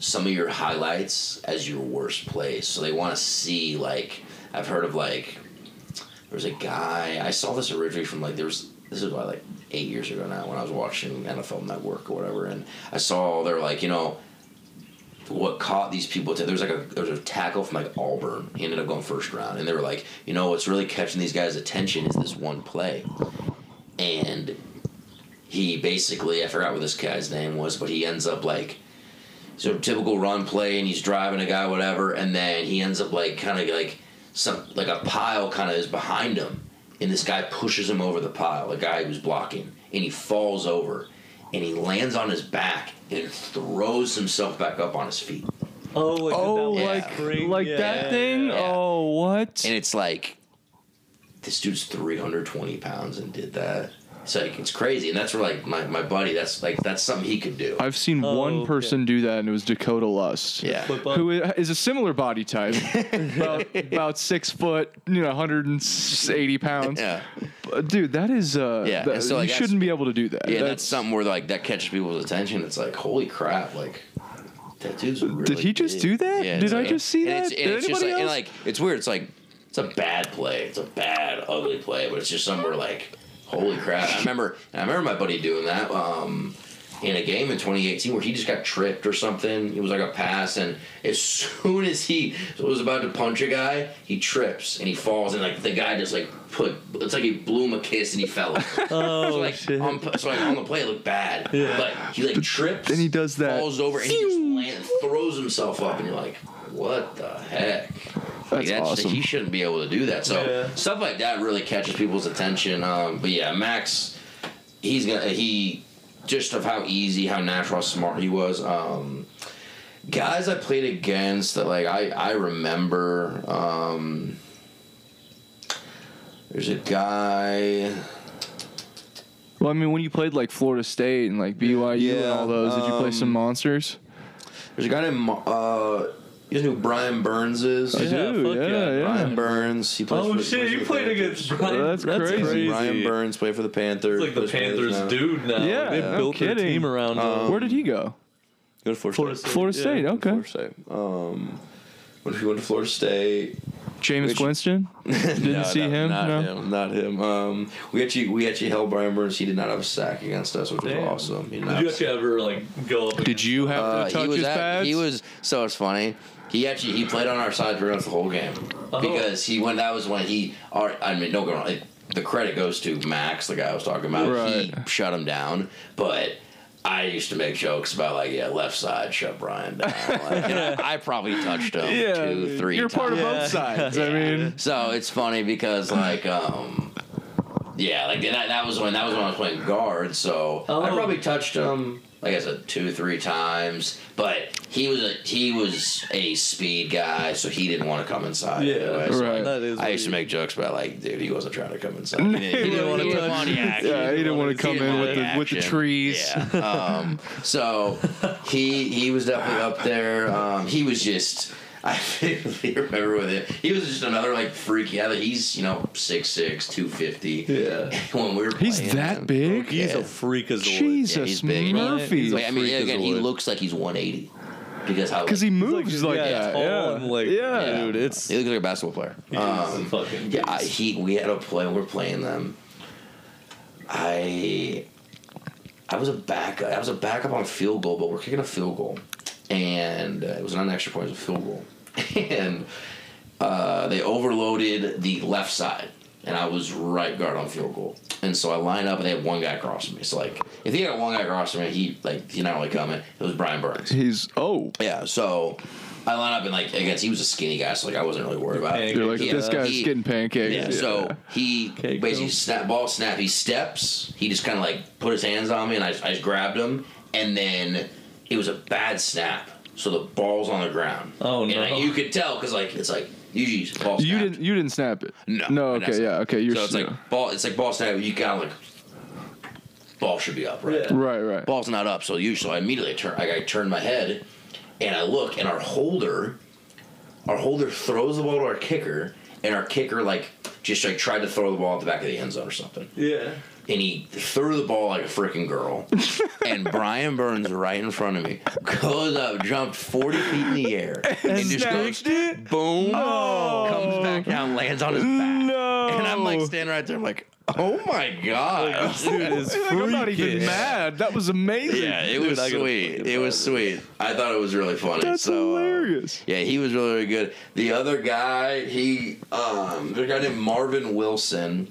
some of your highlights as your worst plays, so they want to see like I've heard of like there's a guy I saw this originally from like there's this is about like eight years ago now when I was watching NFL Network or whatever, and I saw they're like you know what caught these people to there's like a there was a tackle from like Auburn. He ended up going first round, and they were like, you know, what's really catching these guys' attention is this one play, and he basically I forgot what this guy's name was, but he ends up like. So typical run play, and he's driving a guy, whatever, and then he ends up like kind of like some like a pile kind of is behind him, and this guy pushes him over the pile, a guy who's blocking, and he falls over, and he lands on his back and throws himself back up on his feet. Oh, like Oh, Yeah. like Ring, like yeah, that thing. yeah. Oh, what? And it's like, this dude's 320 pounds and did that. It's like, it's crazy. And that's where, like, my, my buddy, that's like, that's something he could do. I've seen Oh, one okay. person do that, and it was Dakota Lust. yeah. Who is a similar body type, about, about six foot, you know, 180 pounds. Yeah. But, dude, that is uh, Yeah, that- so, like, you shouldn't be able to do that. Yeah, that's, something where, like, that catches people's attention. It's like, holy crap, like, that dude's really he just big. do that? Yeah, Did it's I like- just see and that? It's, and Did it's just anybody like, and else? like, it's weird. It's like, it's a bad play. It's a bad, ugly play, but it's just somewhere like, holy crap. I remember, I remember my buddy doing that um, in a game in 2018 where he just got tripped or something. It was like a pass, and as soon as he was about to punch a guy, he trips and he falls, and like the guy just like put, it's like he blew him a kiss and he fell. Oh, so like, shit. on, so like on the play, it looked bad. Yeah. But he like trips. then he does that. Falls over and he just land, throws himself up, and you're like, what the heck? Like, That's awesome. He shouldn't be able to do that. So Yeah. stuff like that really catches people's attention. Um, but yeah, Max, he's gonna he just of how easy, how natural, how smart he was. Um, guys I played against that like I I remember. Um, there's a guy. Well, I mean, when you played like Florida State and like BYU and all those, did you play some um, monsters? There's a guy named uh, you know who Brian Burns is? I Yeah, do. fuck Yeah, yeah. yeah. Brian Burns. He plays Oh for, shit! plays You played against Brian. That's crazy. Brian Burns played for the Panthers. It's like the plays Panthers dude now. Yeah, they no built their team around Um, him. Where did he go? Go to Florida, Florida State. State. Florida yeah. State. Okay. Florida State. Um, when he went to Florida State, Jameis Which- Winston. Didn't No, see not, him. Not no. him. Not him. Um, we actually we actually held Brian Burns. He did not have a sack against us, which was awesome. He did, Did you a actually ever like go up? Did you have Uh, to touch he was his at, pads? he was so it's funny. He actually he played on our side pretty much the whole game Oh. because he when that was when he. Our, I mean, don't get wrong. It, the credit goes to Max, the guy I was talking about. He shut him down, but. I used to make jokes about like yeah left side shut Brian down. Like, and I, I probably touched him Yeah, two three. You're part of both sides. I mean, So it's funny because like um yeah, like that that was when that was when I was playing guard, so I Oh. probably touched him like I said two, three times. But he was a he was a speed guy, so he didn't want to come inside. Yeah, anyway. So, Right. like, That is I used to make jokes about like, dude, he wasn't trying to come inside. He He didn't, didn't want wanna to touch- the yeah, he didn't want to come in with the the with the trees. Yeah. Um, so he he was definitely up there. Um, he was just. I vividly remember with it. He was just another like freak. Yeah, he's you know 6'6", 250. Yeah. when we were He's playing that him. big. He's Yeah. a freak as a Jesus Yeah, he's big. Murphy. He's Like, I mean, freak again, he looks like he's one eighty because how Because like, he moves like, yeah, that. tall Yeah. and, like- yeah. yeah, dude, it's- he looks like a basketball player. He's Um, a fucking yeah, I, he we had a play. We were playing them. I I was a back. I was a backup on field goal, but we're kicking a field goal, and uh, it was not an extra point. It was a field goal, and uh, they overloaded the left side, and I was right guard on field goal. And so I line up, and they had one guy across from me. So like, if he had one guy across from me, he like he not only coming. It was Brian Burns. He's oh. Yeah, so I line up and like against he was a skinny guy, so like I wasn't really worried about it. You're like Yeah, this guy's he- getting pancakes. Yeah, so he Cake basically dough. snap ball snap. He steps. He just kind of like put his hands on me, and I, I just grabbed him, and then it was a bad snap. So the ball's on the ground. Oh, and no. I- you could tell because like it's like usually it's ball. you snapped. didn't you didn't snap it. No. No. Okay. Yeah. Okay. You're so it's s- like ball. It's like ball snap. You kind of like ball should be up, right? Yeah. right. Right. ball's not up. So usually, I immediately turn. Like I turn my head, and I look, and our holder, our holder throws the ball to our kicker, and our kicker like just like tried to throw the ball at the back of the end zone or something Yeah. And he threw the ball like a freaking girl. and Brian Burns, right in front of me, goes up, jumped 40 feet in the air, and just goes, it? boom, Oh. comes back down, lands on his back. No. And I'm like standing right there, I'm like, oh my God. Dude is Like, I'm not even mad. That was amazing. Yeah, it Dude, was I sweet. It was sweet. I thought it was really funny. That's so, uh, hilarious. yeah, he was really, really good. The other guy, he, um, there's a guy named Marvin Wilson.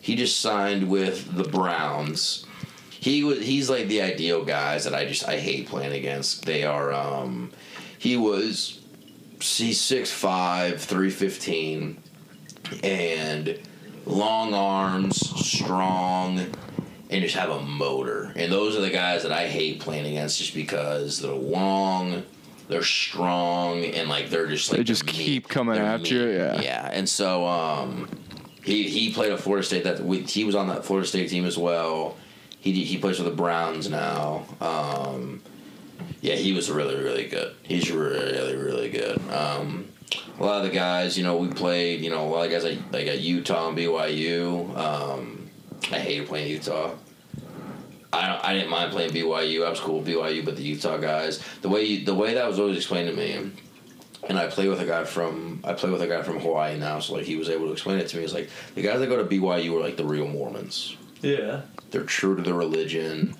He just signed with the Browns. He was, he's like the ideal guys that I just I hate playing against. They are, um, he was, he's six five, three fifteen, and long arms, strong, and just have a motor. And those are the guys that I hate playing against just because they're long, they're strong, and like they're just like They just keep coming They're at you, yeah. Yeah, and so um, he he played at Florida State. That we, he was on that Florida State team as well. He he plays for the Browns now. Um, yeah, he was really really good. He's really really good. Um, a lot of the guys, you know, we played. You know, a lot of guys like like at Utah and BYU. Um, I hated playing Utah. I I didn't mind playing BYU. I was cool with BYU, but the Utah guys, the way you, the way that was always explained to me, and I play with a guy from I play with a guy from Hawaii now, so like he was able to explain it to me. He's like the guys that go to BYU are like the real Mormons. Yeah. They're true to the religion,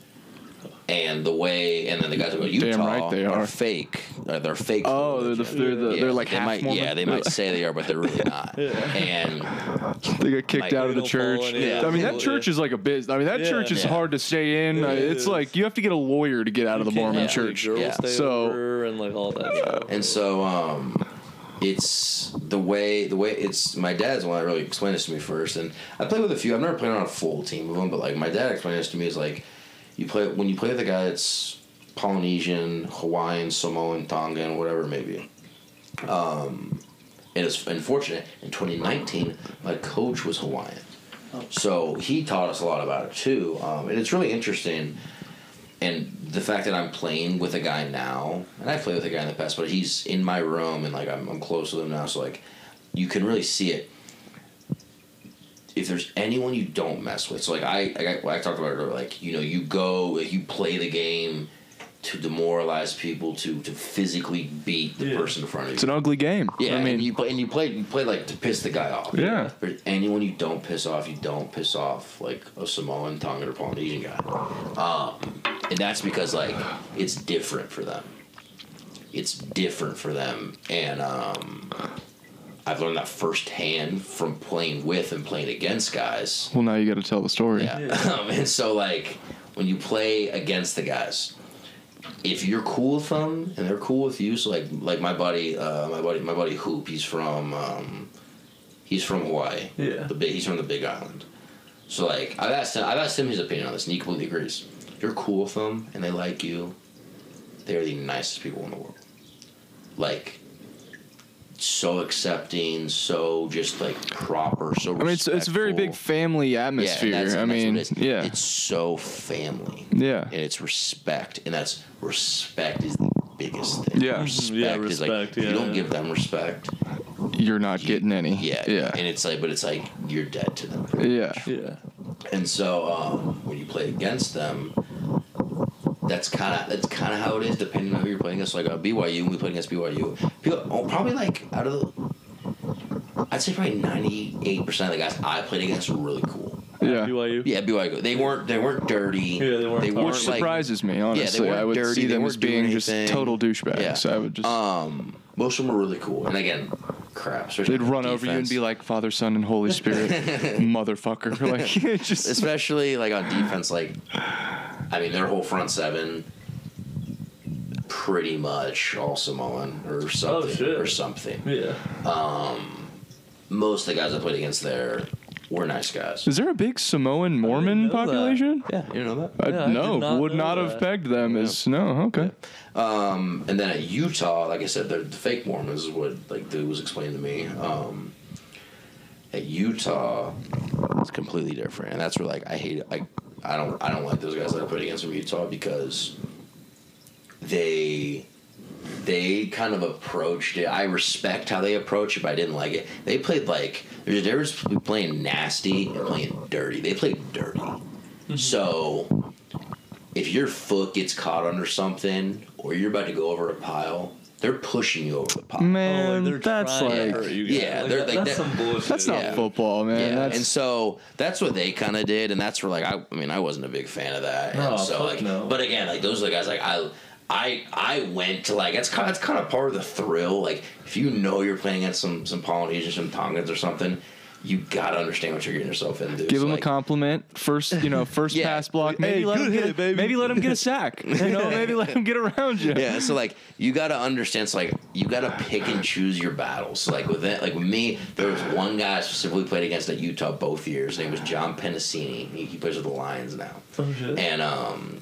and the way, and then the guys that go to Utah right they are. fake. Uh, they're fake. to Oh, they're the- they're the- they're like they half might, Mormon? Yeah, they might say they are, but they're really not. And They get kicked Like, out of the they don't follow church. any- Yeah. I mean, that Yeah. church is like a biz. I mean, that Yeah. church is Yeah. hard to stay in. Uh, It it's is. like you have to get a lawyer to get out of the Mormon have, church. Girls Yeah. So- and like all that stuff. and so um it's the way the way it's my dad's the one that really explained this to me first and i played with a few i've never played on a full team of them but like my dad explained this to me is like you play when you play with a guy that's polynesian hawaiian samoan tongan whatever it may be um and it's unfortunate in 2019 my coach was hawaiian so he taught us a lot about it too um, and it's really interesting and the fact that I'm playing with a guy now, and I played with a guy in the past, but he's in my room and like I'm, I'm close with him now, so like you can really see it. If there's anyone you don't mess with, so like I I, I talked about it earlier, like you know you go like you play the game to demoralize people to to physically beat the Yeah. person in front of you. It's an ugly game. Yeah, I mean, and you play and you play you play like to piss the guy off. Yeah. But anyone you don't piss off, you don't piss off like a Samoan, Tongan, or Polynesian guy. Um, and that's because like it's different for them. It's different for them, and um, I've learned that firsthand from playing with and playing against guys. well, now you got to tell the story. Yeah. Um, and so like when you play against the guys, if you're cool with them and they're cool with you, so like like my buddy, uh, my buddy, my buddy Hoop, he's from um, he's from Hawaii. Yeah. The big, he's from the Big Island. So like I've asked him, I've asked him his opinion on this, and he completely agrees. If you're cool with them and they like you, they're the nicest people in the world. Like. So accepting, so just like proper, so. I mean, it's it's a very big respectful. family Yeah, atmosphere. and that's- I and that's mean, what it is. yeah, It's so family. yeah. And it's respect. And that's respect is the biggest thing. Yeah. Respect, Yeah, is like respect, if you don't yeah. give them respect, You're not you- getting any. Yeah. yeah, And it's like but it's like you're dead to them. yeah. Yeah. And so um, when you play against them, that's kind of that's kind of how it is, depending on who you're playing against. Like uh, BYU, we played against BYU, people oh, probably like out of the, I'd say probably ninety eight percent of the guys I played against were really cool. Yeah. BYU. Yeah, BYU. They weren't they weren't dirty. Yeah, they weren't They weren't Which like, surprises me, honestly. weren't I would dirty, see they them weren't as doing being just total douchebags. Yeah. So I would just. Um, most of them were really cool. And again, crap. They'd on run over you and be like, Father, Son, and Holy Spirit, motherfucker. Like, just. especially like on defense, like, I mean, their whole front seven, pretty much all Samoan or something Oh, shit. or something. Yeah. Most of the guys I played against there were nice guys. Is there a big Samoan Mormon know that. population? Yeah, you know that. I, Yeah, I no, not would know not have pegged them as no. Okay, Um, and then at Utah, like I said, the, the fake Mormons is what like dude was explaining to me. Um, at Utah, it's completely different, and that's where like I hate it. Like I don't I don't like those guys that I played against from Utah because they they kind of approached it. I respect how they approach it, but I didn't like it. They played like there's a difference between playing nasty and playing dirty. They played dirty. Mm-hmm. So if your foot gets caught under something or you're about to go over a pile, they're pushing you over the pile. Man, oh, they're that's like you guys. Yeah, Like, they're like that's that- some bullshit. that's not Yeah. football, man. Yeah, That's and so that's what they kind of did, and that's where like I, I mean, I wasn't a big fan of that. No, and so fuck like, no. but again, like those are the guys like I, I, I went to like that's kind, that's kind of part of the thrill. Like if you know you're playing against some some Polynesians, some Tongans or something, you gotta understand what you're getting yourself into. give So, him like, a compliment. First, you know, first Yeah. pass block. Maybe Hey, let him get hit, a, baby. maybe let him get a sack. You know, maybe let him get around you. yeah, so like you got to understand. So like you got to pick and choose your battles. So like with that, like with me, there was one guy I specifically played against at Utah both years. His name was John Penisini. He, he plays with the Lions now. Oh, shit. And um,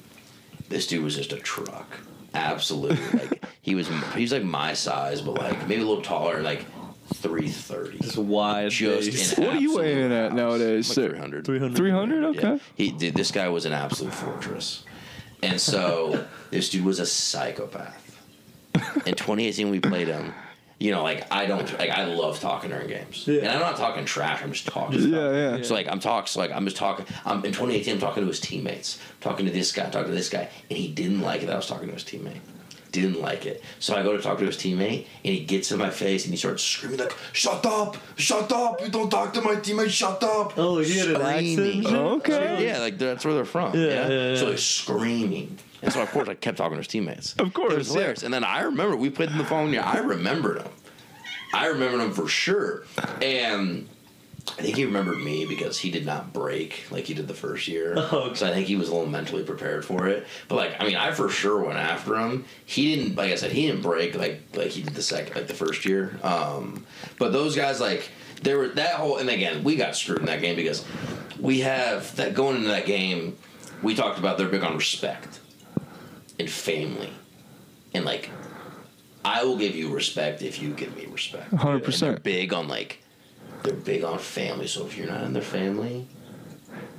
this dude was just a truck. Absolutely, like he was. He's like my size, but like maybe a little taller, like three thirty. Just wide. Just base. What are you absolute weighing at nowadays? Like three hundred. 300. 300? Okay. Yeah. He dude, this guy was an absolute fortress. And so this dude was a psychopath. In 2018 we played him. You know, like I don't like I love talking during games. Yeah. And I'm not talking trash, I'm just talking. Yeah, yeah. So like I'm talking so like I'm just talking I'm in 2018 I'm talking to his teammates, talking to this guy, talking to this guy, and he didn't like it that I was talking to his teammate. Didn't like it. So I go to talk to his teammate and he gets in my face and he starts screaming like, Shut up! Shut up! You don't talk to my teammate, shut up! Oh, he had an Screaming. accent. Okay. Yeah, like that's where they're from. Yeah, Yeah, yeah, yeah. So like screaming. And so of course I kept talking to his teammates. Of course, It was hilarious. And then I remember we played in the following year. I remembered him. I remembered him for sure. And I think he remembered me because he did not break like he did the first year. Oh, okay. So I think he was a little mentally prepared for it. But like, I mean, I for sure went after him. He didn't, like I said, he didn't break like like he did the second, like the first year. Um, but those guys, like, there were that whole, and again, we got screwed in that game because we have that going into that game. We talked about they're big on respect and family, and like, I will give you respect if you give me respect. 100%. And they're big on like, they're big on family. So if you're not in their family,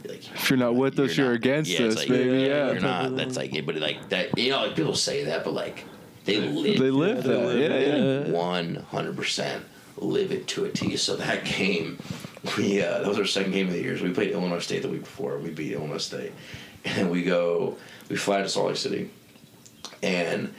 like If you're not with us, you're against yeah, us, like, baby. yeah, Yeah. You're not. That's like, but like that. You know, like people say that, but like they live. They live they that. live Yeah, yeah. One hundred percent live it to a T. So that game, we uh, that was our second game of the year. So we played Illinois State the week before. We beat Illinois State, and we go, we fly to Salt Lake City, and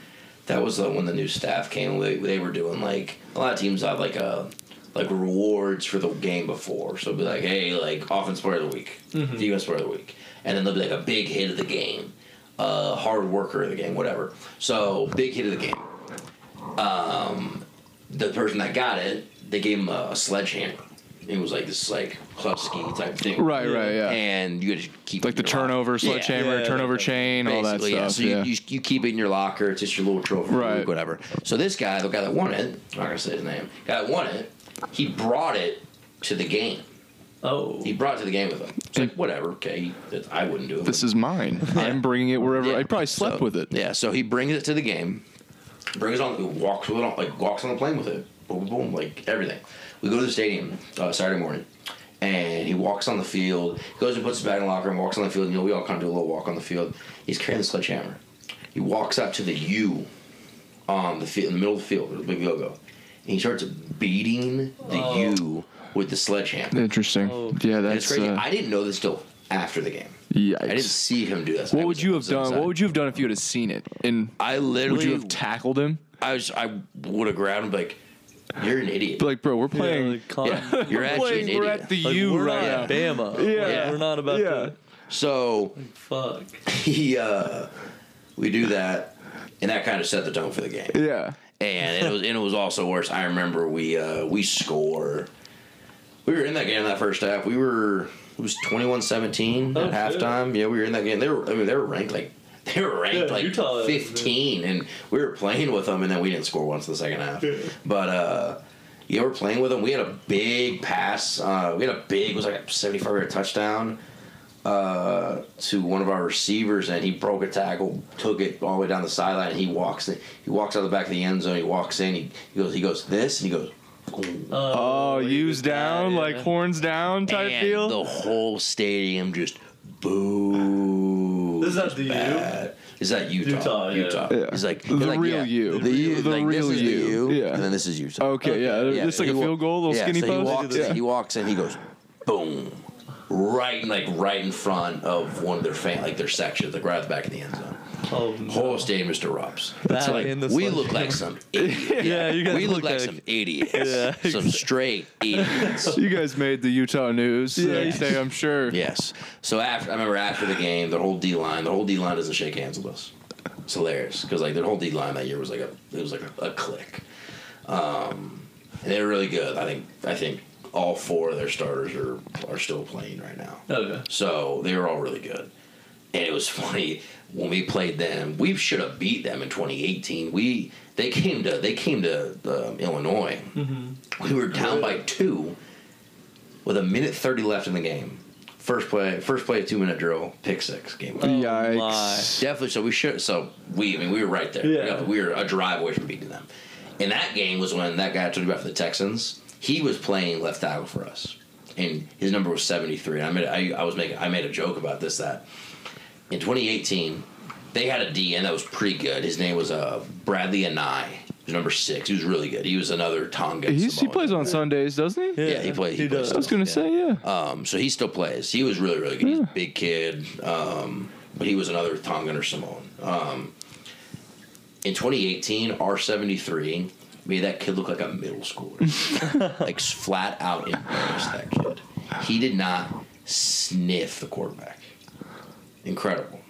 that was uh, when the new staff came. They, they were doing like a lot of teams have like a like rewards for the game before. So it'll be like, hey, like offense player of the week, defense player of the week, and then there'll be like a big hit of the game, uh, hard worker of the game, whatever. So big hit of the game. Um, the person that got it, they gave him a, a sledgehammer. It was like this like husky type thing, Right, right, yeah. And you had to keep Like it the in your locker. turnover, Yeah. sledgehammer, Yeah, turnover like chain, all that Basically, yeah. stuff. So yeah. you, you, you keep it in your locker. It's just your little trophy, Right. whatever. So this guy, the guy that won it, I'm not gonna say his name, guy that won it, he brought it to the game. Oh. He brought it to the game with him. It's like whatever, okay. I wouldn't do it. this is mine. I'm bringing it wherever. Yeah. I probably slept So- with it. Yeah, so he brings it to the game, brings it on, walks with it, on, like walks on the plane with it, boom, boom, boom, like everything. We go to the stadium uh, Saturday morning, and he walks on the field. He goes and puts his bag in the locker and walks on the field. And, you know, we all kind of do a little walk on the field. He's carrying the sledgehammer. He walks up to the U on the field, in the middle of the field, with a big logo, and he starts beating the Oh. U with the sledgehammer. Interesting. Oh. Yeah, And that's. it's crazy. Uh, I didn't know this till after the game. yikes. I didn't see him do that. what would you have done? What would you have done if you had seen it? And I literally would you have tackled him? I was I would have grabbed him like, "You're an idiot." Be like, bro, we're Yeah, playing. like, calm- yeah, you're we're actually playing. an We're at the Like, U we're right not now. Bama. Yeah. Like, we're not about Yeah. to. so Fuck. he uh, we do that, and that kind of set the tone for the game. Yeah. And it was and it was also worse. I remember we uh, we score. We were in that game in that first half. We were it was 21-17 Oh, at shit. halftime. Yeah, we were in that game. They were I mean they were ranked like they were ranked Yeah, like Utah is, 15 and we were playing with them and then we didn't score once in the second half. But uh yeah, we're playing with them. We had a big pass. Uh, we had a big, it was like a 75 yard touchdown uh, to one of our receivers, and he broke a tackle, took it all the way down the sideline, and he walks in, he walks out the back of the end zone. He walks in. He, he goes. He goes this, and he goes. boom. Oh, he use did that, down, yeah. like horns down type and feel. the whole stadium just boo. This is at the U? bad. Is that Utah? Utah, yeah. Yeah. He's like The like, real yeah, you. The U. The like, real this is you. the U. Yeah. And then this is Utah. Okay, yeah, Yeah, just like he a field goal, little yeah, skinny so he walks, yeah. he walks in, he goes, boom, right, like right in front of one of their fan, like their sections, like right at the back of the end zone. Oh, no. Whole stadium just erupts. That So, like, and the we look like some idiots. Yeah, you guys we look, look like, like- some idiots. Yeah, some straight idiots. You guys made the Utah news the Yeah. next day, I'm sure. Yes. So after I remember after the game, the whole D line, the whole D line doesn't shake hands with us. It's hilarious because like their whole D line that year was like a it was like a, a click. Um, and they were really good. I think I think all four of their starters are are still playing right now. Okay. So they were all really good. And it was funny when we played them. We should have beat them in 2018. We they came to they came to um, Illinois. We were down by two with a minute 30 left in the game. First play, first play, two minute drill, pick six, game. over. Yikes. Definitely. So we should. So we, I mean, we were right there. Yeah. We were a drive away from beating them. And that game was when that guy I told you about for the Texans. He was playing left tackle for us, and his number was seventy three. And I made, I, I was making, I made a joke about this that in 2018 they had a DN that was pretty good. His name was uh, Bradlee Anae. He was number six. He was really good. He was another Tongan. He's, he plays on Sundays, doesn't he? Yeah, he plays. He, He plays does. I was gonna yeah. say, yeah. Um, so he still plays. He was really, really good. He's Yeah. a big kid, um, but he was another Tongan or Samoan. Um, in 2018, R73 made that kid look like a middle schooler. like flat out embarrassed that kid. He did not sniff the quarterback. Incredible.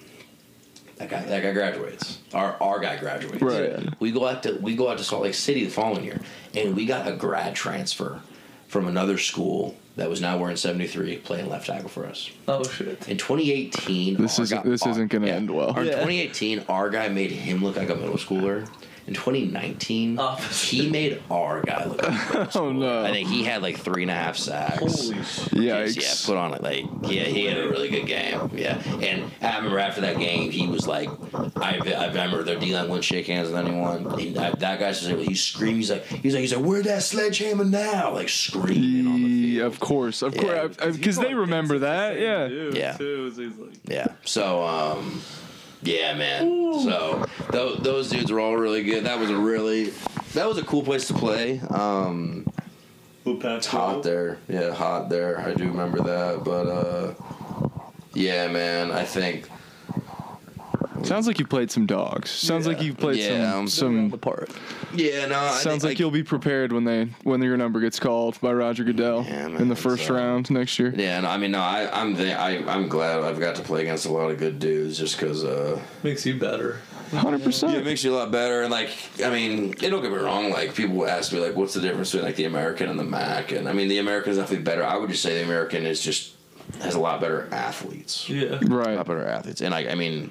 That guy, that guy graduates. Our our guy graduates. Right. We go out to we go out to Salt Lake City the following year, and we got a grad transfer from another school that was now wearing seventy three, playing left tackle for us. Oh shit. In 2018, This isn't- this our- isn't gonna end well. Our- In Yeah. 2018, our guy made him look like a middle schooler. In 2019, Opposite. he made our guy look like a middle schooler. Oh, no. I think he had like three and a half sacks. Holy shit. Yikes. Yeah, put on it like yeah, he had a really good game. Yeah, and I remember after that game, he was like, I, I remember their D line wouldn't shake hands with anyone. He, I, that guy said he screamed. He's like, he's like, he's like, where's that sledgehammer now? Like screaming on the Yeah, field. of course, of Yeah. course, because they remember that. Yeah. Yeah. Too, so like, Yeah. So, um, yeah, man. So those, those dudes were all really good. That was a really, that was a cool place to play. Um, it's hot there. Yeah, hot there. I do remember that. But uh, yeah, man. I think Sounds like you played some dogs. Sounds like you played Yeah, some um, some. the part. yeah, no. I Sounds think, like you'll be prepared when they when your number gets called by Roger Goodell Yeah, man, in the first uh, round next year. Yeah, no, I mean, no. I, I'm the, I, I'm glad I've got to play against a lot of good dudes, just because. Uh, Makes you better. Hundred percent. Yeah, it makes you a lot better. And like, I mean, it don't get me wrong. Like, people ask me like, what's the difference between like the American and the MAC? And I mean, the American is definitely better. I would just say the American is just has a lot better athletes. Yeah. A lot Right. better athletes. And I, I mean,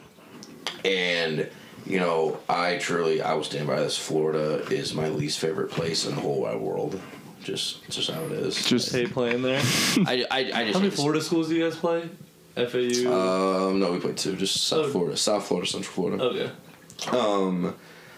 and you know, I truly, I will stand by this. Florida is my least favorite place in the whole wide world. Just, just how it is. Just Hey, playing there. I, I, I just. How many hate this- Florida schools do you guys play? FAU. Um, no, we played two. Just South Oh. Florida, South Florida, Central Florida. okay. Um,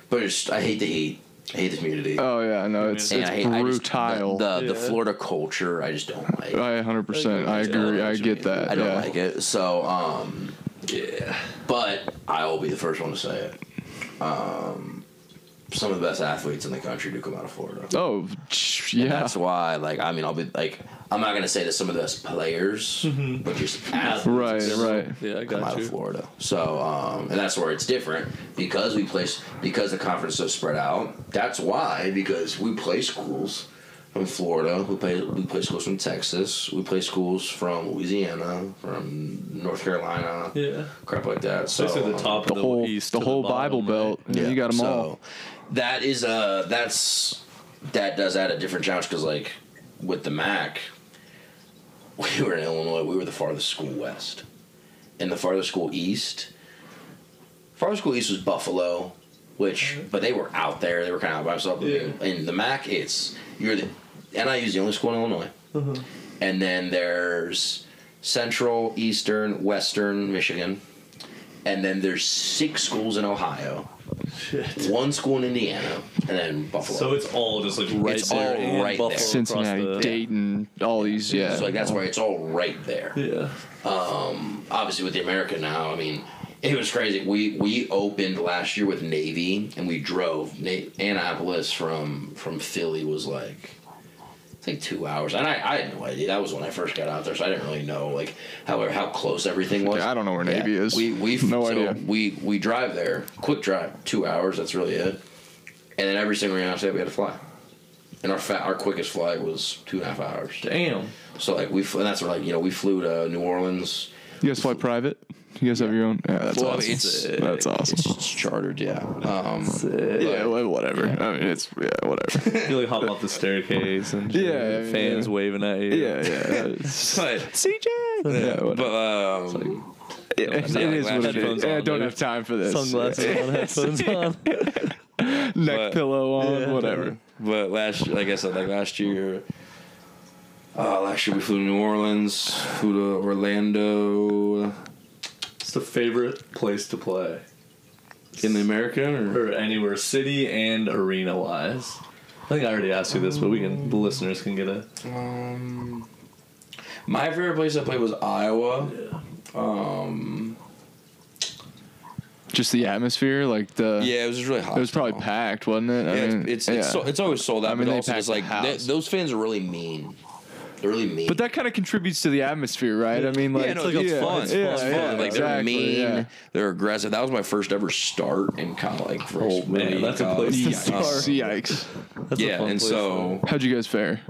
but it's, I hate the heat. I hate the humidity. oh yeah, no, it's And it's I hate- I just- brutal. the, the, the Yeah. Florida culture, I just don't like. I hundred percent. I I agree. know I get mean. that. I don't yeah. like it. So, um, Yeah. but I will be the first one to say it. Um, some of the best athletes in the country do come out of Florida. Oh, ch- And yeah. that's why, like, I mean, I'll be like, I'm not gonna say that some of the best players, but just athletes Right, right. Yeah, I got come out of. Florida. So, um, and that's where it's different because we place because the conference is so spread out. That's why because we play schools from Florida, we play we play schools from Texas, we play schools from Louisiana, from North Carolina, Yeah. crap like that. So Basically the um, top The of the whole east. the to whole bottom, Bible right? belt. Yeah, you got them so all. That is uh that's that does add a different challenge because like with the MAC, we were in Illinois. We were the farthest school west, and the farthest school east. Farthest school east was Buffalo, which but they were out there. They were kind of out by themselves. Yeah. In the MAC, it's you're the NIU's the only school in Illinois, Uh-huh. and then there's Central, Eastern, Western Michigan, and then there's six schools in Ohio Shit. one school in Indiana, and then Buffalo. So it's all just like right It's there. all and Buffalo there. Cincinnati, the- Dayton, all these. Yeah. so like that's why it's all right there. Yeah. Um, obviously with the American now, I mean, It was crazy. We we opened last year with Navy, and we drove. Na- Annapolis from from Philly was like. It's like two hours, and I, I had no idea. That was when I first got out there, so I didn't really know like how how close everything was. Yeah, I don't know where Navy is. We we No so idea. We we drive there, quick drive, two hours. That's really it. And then every single United States we had to fly, and our fa- our quickest flight was two and a half hours. Damn. So like we flew, and that's where like you know we flew to New Orleans. You guys fly private? You guys have your own? Yeah, that's Well, awesome. it's That's awesome. It's, it's chartered, yeah. Um, yeah, well, whatever. I mean, it's yeah, whatever. You like hop off the staircase and Yeah, I mean, fans yeah. waving at you. yeah, yeah. It's- but CJ. Yeah, whatever. but um, it, it Yeah, is like what it headphones is. Yeah, I don't dude. have time for this. Sunglasses on, headphones on. neck But- pillow on, Yeah. whatever. but last like I said, like last year. Uh, last year we flew to New Orleans, flew to Orlando. It's the favorite place to play, In the American or or anywhere, city and arena wise. I think I already asked you this, but we can. The listeners can get it. um, my favorite place I played was Iowa. Yeah. Um, Just the atmosphere, like the. yeah, it was just really hot. It was probably packed, wasn't it? I Yeah, mean, it's it's, yeah. so, it's always sold out. I mean, but they also packed just the like house. th- those fans are really mean. They're really mean. But that kind of contributes to the atmosphere, right? I mean, like, yeah, no, like it's fun. it's It's fun. fun. Yeah, like they're mean. yeah. They're aggressive. That was my first ever start in kind of like first Oh, man, really that's a college. place to Yeah. start. Yikes! That's a Yeah, fun and place so How'd you guys fare?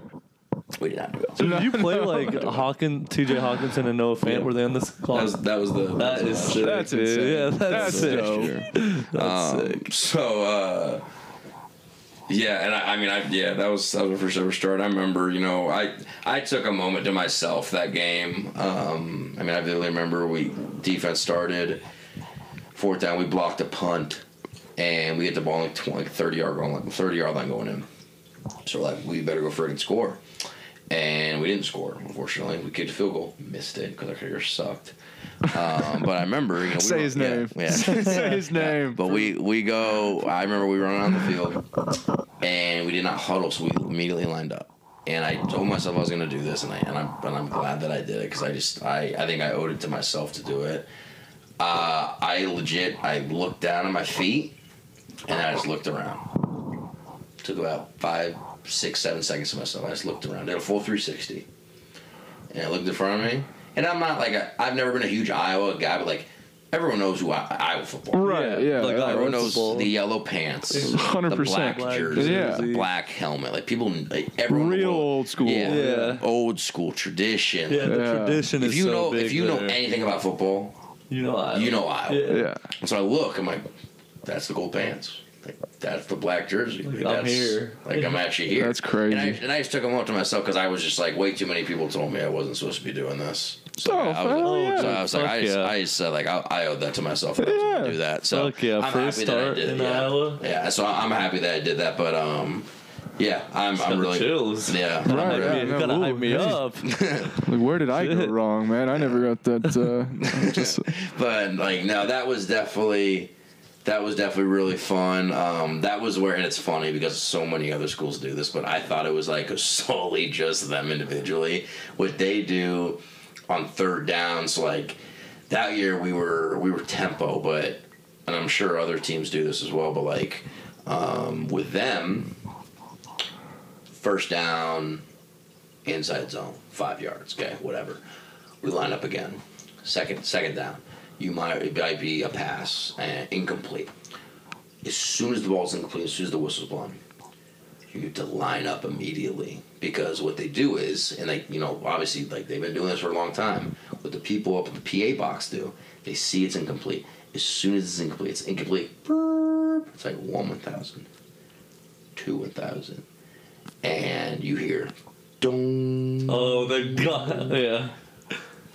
we did not do it. So did you play like Hawkins, T.J. Hockenson, and Noah Fant? Yeah. Were they on this That was that was the That is sick. That's dude. insane. Yeah, that's, That's sick. dope. That's Um, sick. So uh, yeah, and I, I mean, I yeah, that was that was my first ever start. I remember, you know, I I took a moment to myself that game. Um, I mean, I vividly remember we defense started fourth down, we blocked a punt, and we hit the ball like 20, like thirty yard line, thirty yard line going in. So like, we better go friggin' score. And we didn't score, unfortunately. We kicked a field goal, missed it because our kicker sucked. Um, but I remember, you know, we Say were- his yeah, name. Yeah, Say his name. but we we go. I remember we run on the field, and we did not huddle, so we immediately lined up. And I told myself I was going to do this, and I and I'm and I'm glad that I did it because I just I I think I owed it to myself to do it. Uh, I legit I looked down at my feet, and I just looked around. Took about five, six, seven seconds to myself. I just looked around. Did a full 360, and I looked in front of me. And I'm not like a, I've never been a huge Iowa guy, but like everyone knows who I, Iowa football. Right? Yeah. like, yeah. Everyone knows football. the yellow pants, the 100%. black Black jersey, Yeah. the black helmet. Like people, like everyone. in Real world- old school. Yeah, Yeah. old school tradition. Yeah, the Yeah. tradition If is you so know, big if you know anything about football, you know, I, you know Iowa. Yeah. Yeah. And so I look, I'm like, that's the gold pants. Like that's the black jersey. Like, Like, I'm that's, here. Like I'm actually here. That's crazy. And I, and I just took them up to myself because I was just like, way too many people told me I wasn't supposed to be doing this. So Oh, I, I was, hell yeah. so I was like, Fuck I just, yeah. I just said like I, I owed that to myself. That I was gonna do that. So Fuck yeah, I'm first happy that I did it. in yeah. Iowa. Yeah, so I'm happy that I did that. But um, yeah, I'm, I'm really chills. yeah. Right, I'm Hype yeah, me- no, gotta ooh, hype me up. Like, where did I go wrong, man? I never got that. Uh, just but like no that was definitely that was definitely really fun. Um, that was where and it's funny because so many other schools do this but i thought it was like solely just them individually. What they do on third downs like that year we were we were tempo but and i'm sure other teams do this as well but like um, with them first down inside zone five yards okay whatever. We line up again. Second second down you might it might be a pass and incomplete. As soon as the ball's incomplete as soon as the whistle's blown you need to line up immediately. Because what they do is and they you know obviously like they've been doing this for a long time. What the people up at the pa box do they see it's incomplete. As soon as it's incomplete it's incomplete. It's like one 1000 two 1000 and you hear dong. Oh, the god. Yeah.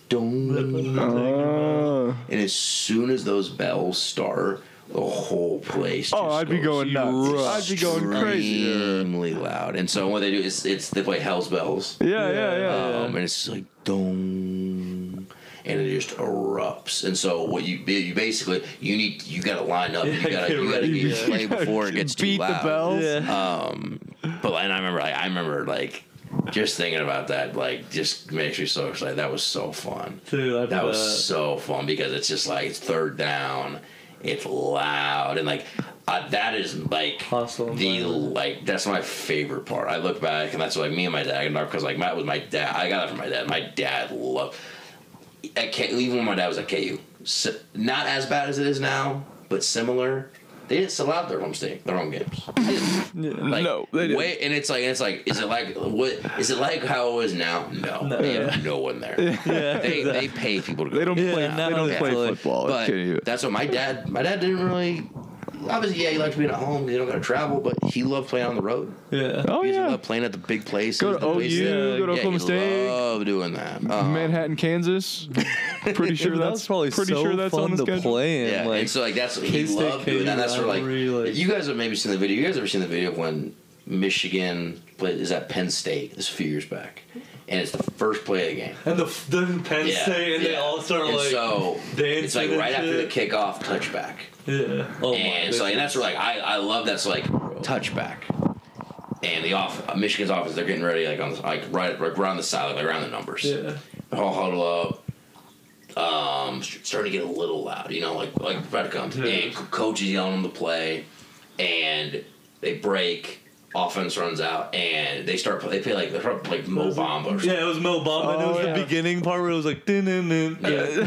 Dong uh, And as soon as those bells start, the whole place. oh, just I'd be going nuts. I'd be going crazy. Extremely loud. And so what they do is it's they play Hell's Bells. Yeah, yeah, yeah. Um, and it's like dong, and it just erupts. And so what you you basically you need you got to line up. You got to get you got to ready, get yeah. play before it gets too Beat loud. the bells. Yeah. Um, but and I remember, like, I remember, like, just thinking about that, like, just makes me so excited. That was so fun. Dude, That was bet. so fun because it's just like it's third down, it's loud, and like uh, that is like Hostile the like that's my favorite part. I look back and that's like me and my dad because like Matt was my dad. I got that from my dad. My dad loved at K, even when my dad was at KU. Si- not as bad as it is now, but similar. They didn't sell out their home state, their home games. Like, No, they didn't. Wait, and it's like it's like is it like what is it like how it is now? No, No. they have no one there. Yeah, They they pay people to go. They don't play. now They don't play football. But that's what my dad. My dad didn't really. Obviously, yeah, he liked being at home. You don't got to travel, but he loved playing on the road. yeah. Oh He yeah. loved playing at the big places. Go to the OU. places- Go to yeah, Oklahoma he State. Loved doing that. Um, Manhattan, Kansas. Pretty sure Yeah, but that that's probably pretty so sure that's fun on the to schedule. play in. Yeah, like, and so like that's he loved doing that. KU That's where like, rivalry, like- you guys have maybe seen the video. You guys ever seen the video when Michigan played is at Penn State? This a few years back, and it's the first play of the game. and the then Penn Yeah, State, and they all start And like so dancing it's like right after the kickoff touchback. Yeah. Oh my and so like, and that's where like I, I love that's like touchback. And the off uh, Michigan's office, they're getting ready like on the, like right like around the side, like around the numbers. Yeah. They're all huddle up. Um, starting to get a little loud, you know, like like about to come. Yeah. And co- coach is yelling them to play, and they break. Offense runs out, and they start. They play like like Mo Bamba or something. Yeah, it was Mo Bamba. and it Oh, was yeah. the beginning part where it was like din din din.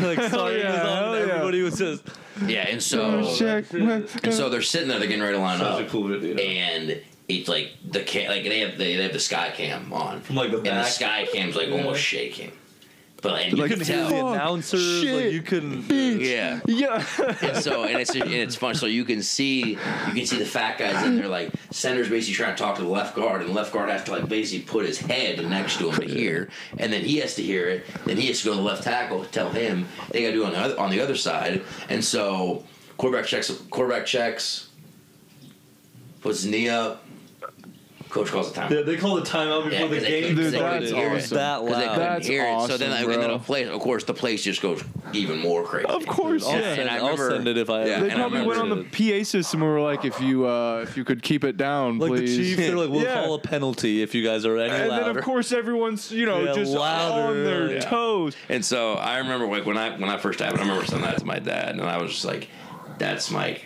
Like sorry, yeah, it was on, hell and yeah. everybody was just Yeah, and so and so they're sitting there, they're getting ready to line such up. a cool video. and it's like the cam, like they have they, they have the sky cam on, From, like, the and the sky cam's like Yeah. almost shaking, you Like, couldn't hear tell, the Fuck, announcers. shit, like you couldn't. bitch. yeah. Yeah. And so and it's and it's fun. So you can see you can see the fat guys in there like center's basically trying to talk to the left guard, and the left guard has to like basically put his head next to him to hear, and then he has to hear it. Then he has to go to the left tackle tell him they got to do it on the other, on the other side, and so quarterback checks quarterback checks, puts his knee up. Coach calls a timeout. Yeah, they call the timeout before Yeah, the 'cause they game couldn't- Dude, they that's couldn't hear it was awesome. that Because they loud. That's hear it. So awesome, then, and then bro. the place, of course, the place just goes even more crazy. Of course, I'll, yeah. send, And I I'll remember- send it if I. Yeah, They and I probably went on the PA system and were like, if you uh, if you could keep it down, like please. the Chiefs, they're like, we'll Yeah. call a penalty if you guys are any and louder. then of course everyone's you know Yeah, just louder, on their yeah. toes. And so I remember like when I when I first happened, I remember saying that to my dad, and I was just like, "That's my.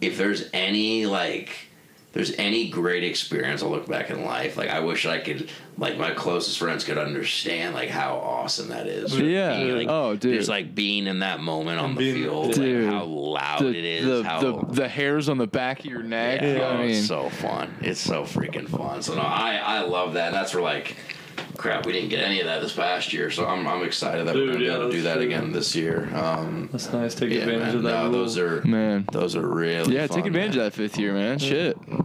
If there's any like, there's any great experience I look back in life, like I wish I could, like my closest friends could understand like how awesome that is. Yeah. Being, like, Oh, dude. Just like being in that moment on the being- field, Dude. like how loud The, it is, the, how the, the hairs on the back of your neck. yeah, I oh, mean, it's so fun. It's so freaking fun. So no, I I love that. That's where like, crap, we didn't get any of that this past year. So I'm I'm excited that we're gonna be yeah, able to do that true. again this year. Um, That's nice. Take yeah, advantage man, of that. no, rule. those are man. those are really Yeah, fun, take advantage man. of that fifth year, man. Shit. Yeah.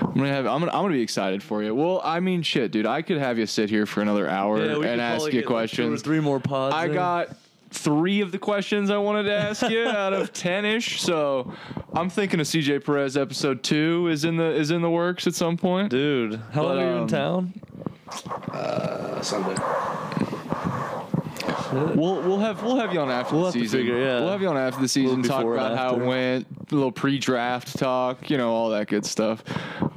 I'm gonna have. I'm gonna. I'm gonna be excited for you. Well, I mean, shit, dude. I could have you sit here for another hour Yeah, and ask you get, like, questions. three more pods. I in. got three of the questions I wanted to ask you out of ten ish. So I'm thinking a CJ Perez episode two is in the is in the works at some point. Dude, how But, long are you um, in town? Uh, Sunday. We'll we'll have we'll have you on after We'll the have to season. figure- yeah. We'll have you on after the season. Talk before about how it went. A little pre-draft talk. You know all that good stuff.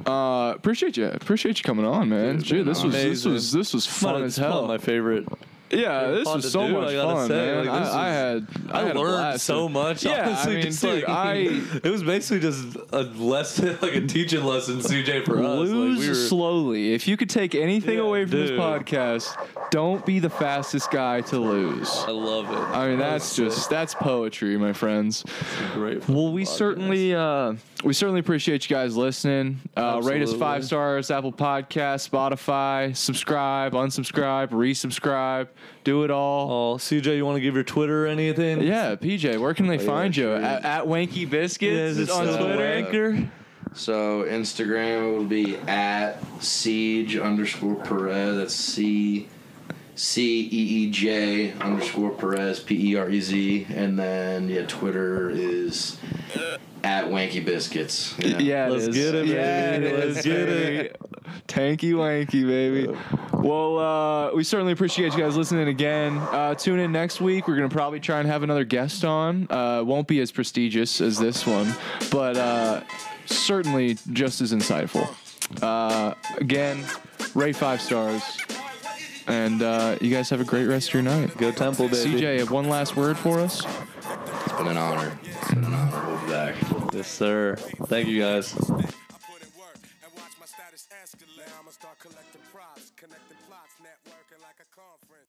Uh, appreciate you. Appreciate you coming on, man. Dude, Dude, this was this was this was fun as hell. my favorite. Yeah, this was so do, much I fun, say. man. Like, I, I had I, I, had learned so much. Yeah, I mean, dude, like I- it was basically just a lesson, like a teaching lesson, CJ for us. Lose like we were, slowly. If you could take anything Yeah, away from this podcast, don't be the fastest guy to lose. I love it. I mean, that's just that's poetry, my friends. great. Well, we podcast. certainly uh, we certainly appreciate you guys listening. Uh, rate us five stars, Apple Podcast, Spotify. Subscribe, unsubscribe, resubscribe. Do it all. Oh, CJ, you want to give your Twitter or anything? Yeah, PJ, where can they find you? sure. At, at Wanky Yeah, Biscuits is it on still Twitter. Anchor? So Instagram will be at siege underscore Perez. That's C C E E J underscore Perez P E R E Z, and then yeah, Twitter is at Wanky Biscuits. Yeah. Yeah, Let's is. get it, Yeah, baby. it is, Let's get baby. it. Tanky wanky, baby. Well, uh, we certainly appreciate you guys listening again. Uh, tune in next week. We're gonna probably try and have another guest on. Uh, won't be as prestigious as this one, but uh, certainly just as insightful. Uh, again, rate five stars. And uh, you guys have a great rest of your night. Go Temple, baby. CJ, have one last word for us? It's been an honor. It's been an honor. We'll be back. Yes, sir. Thank you, guys.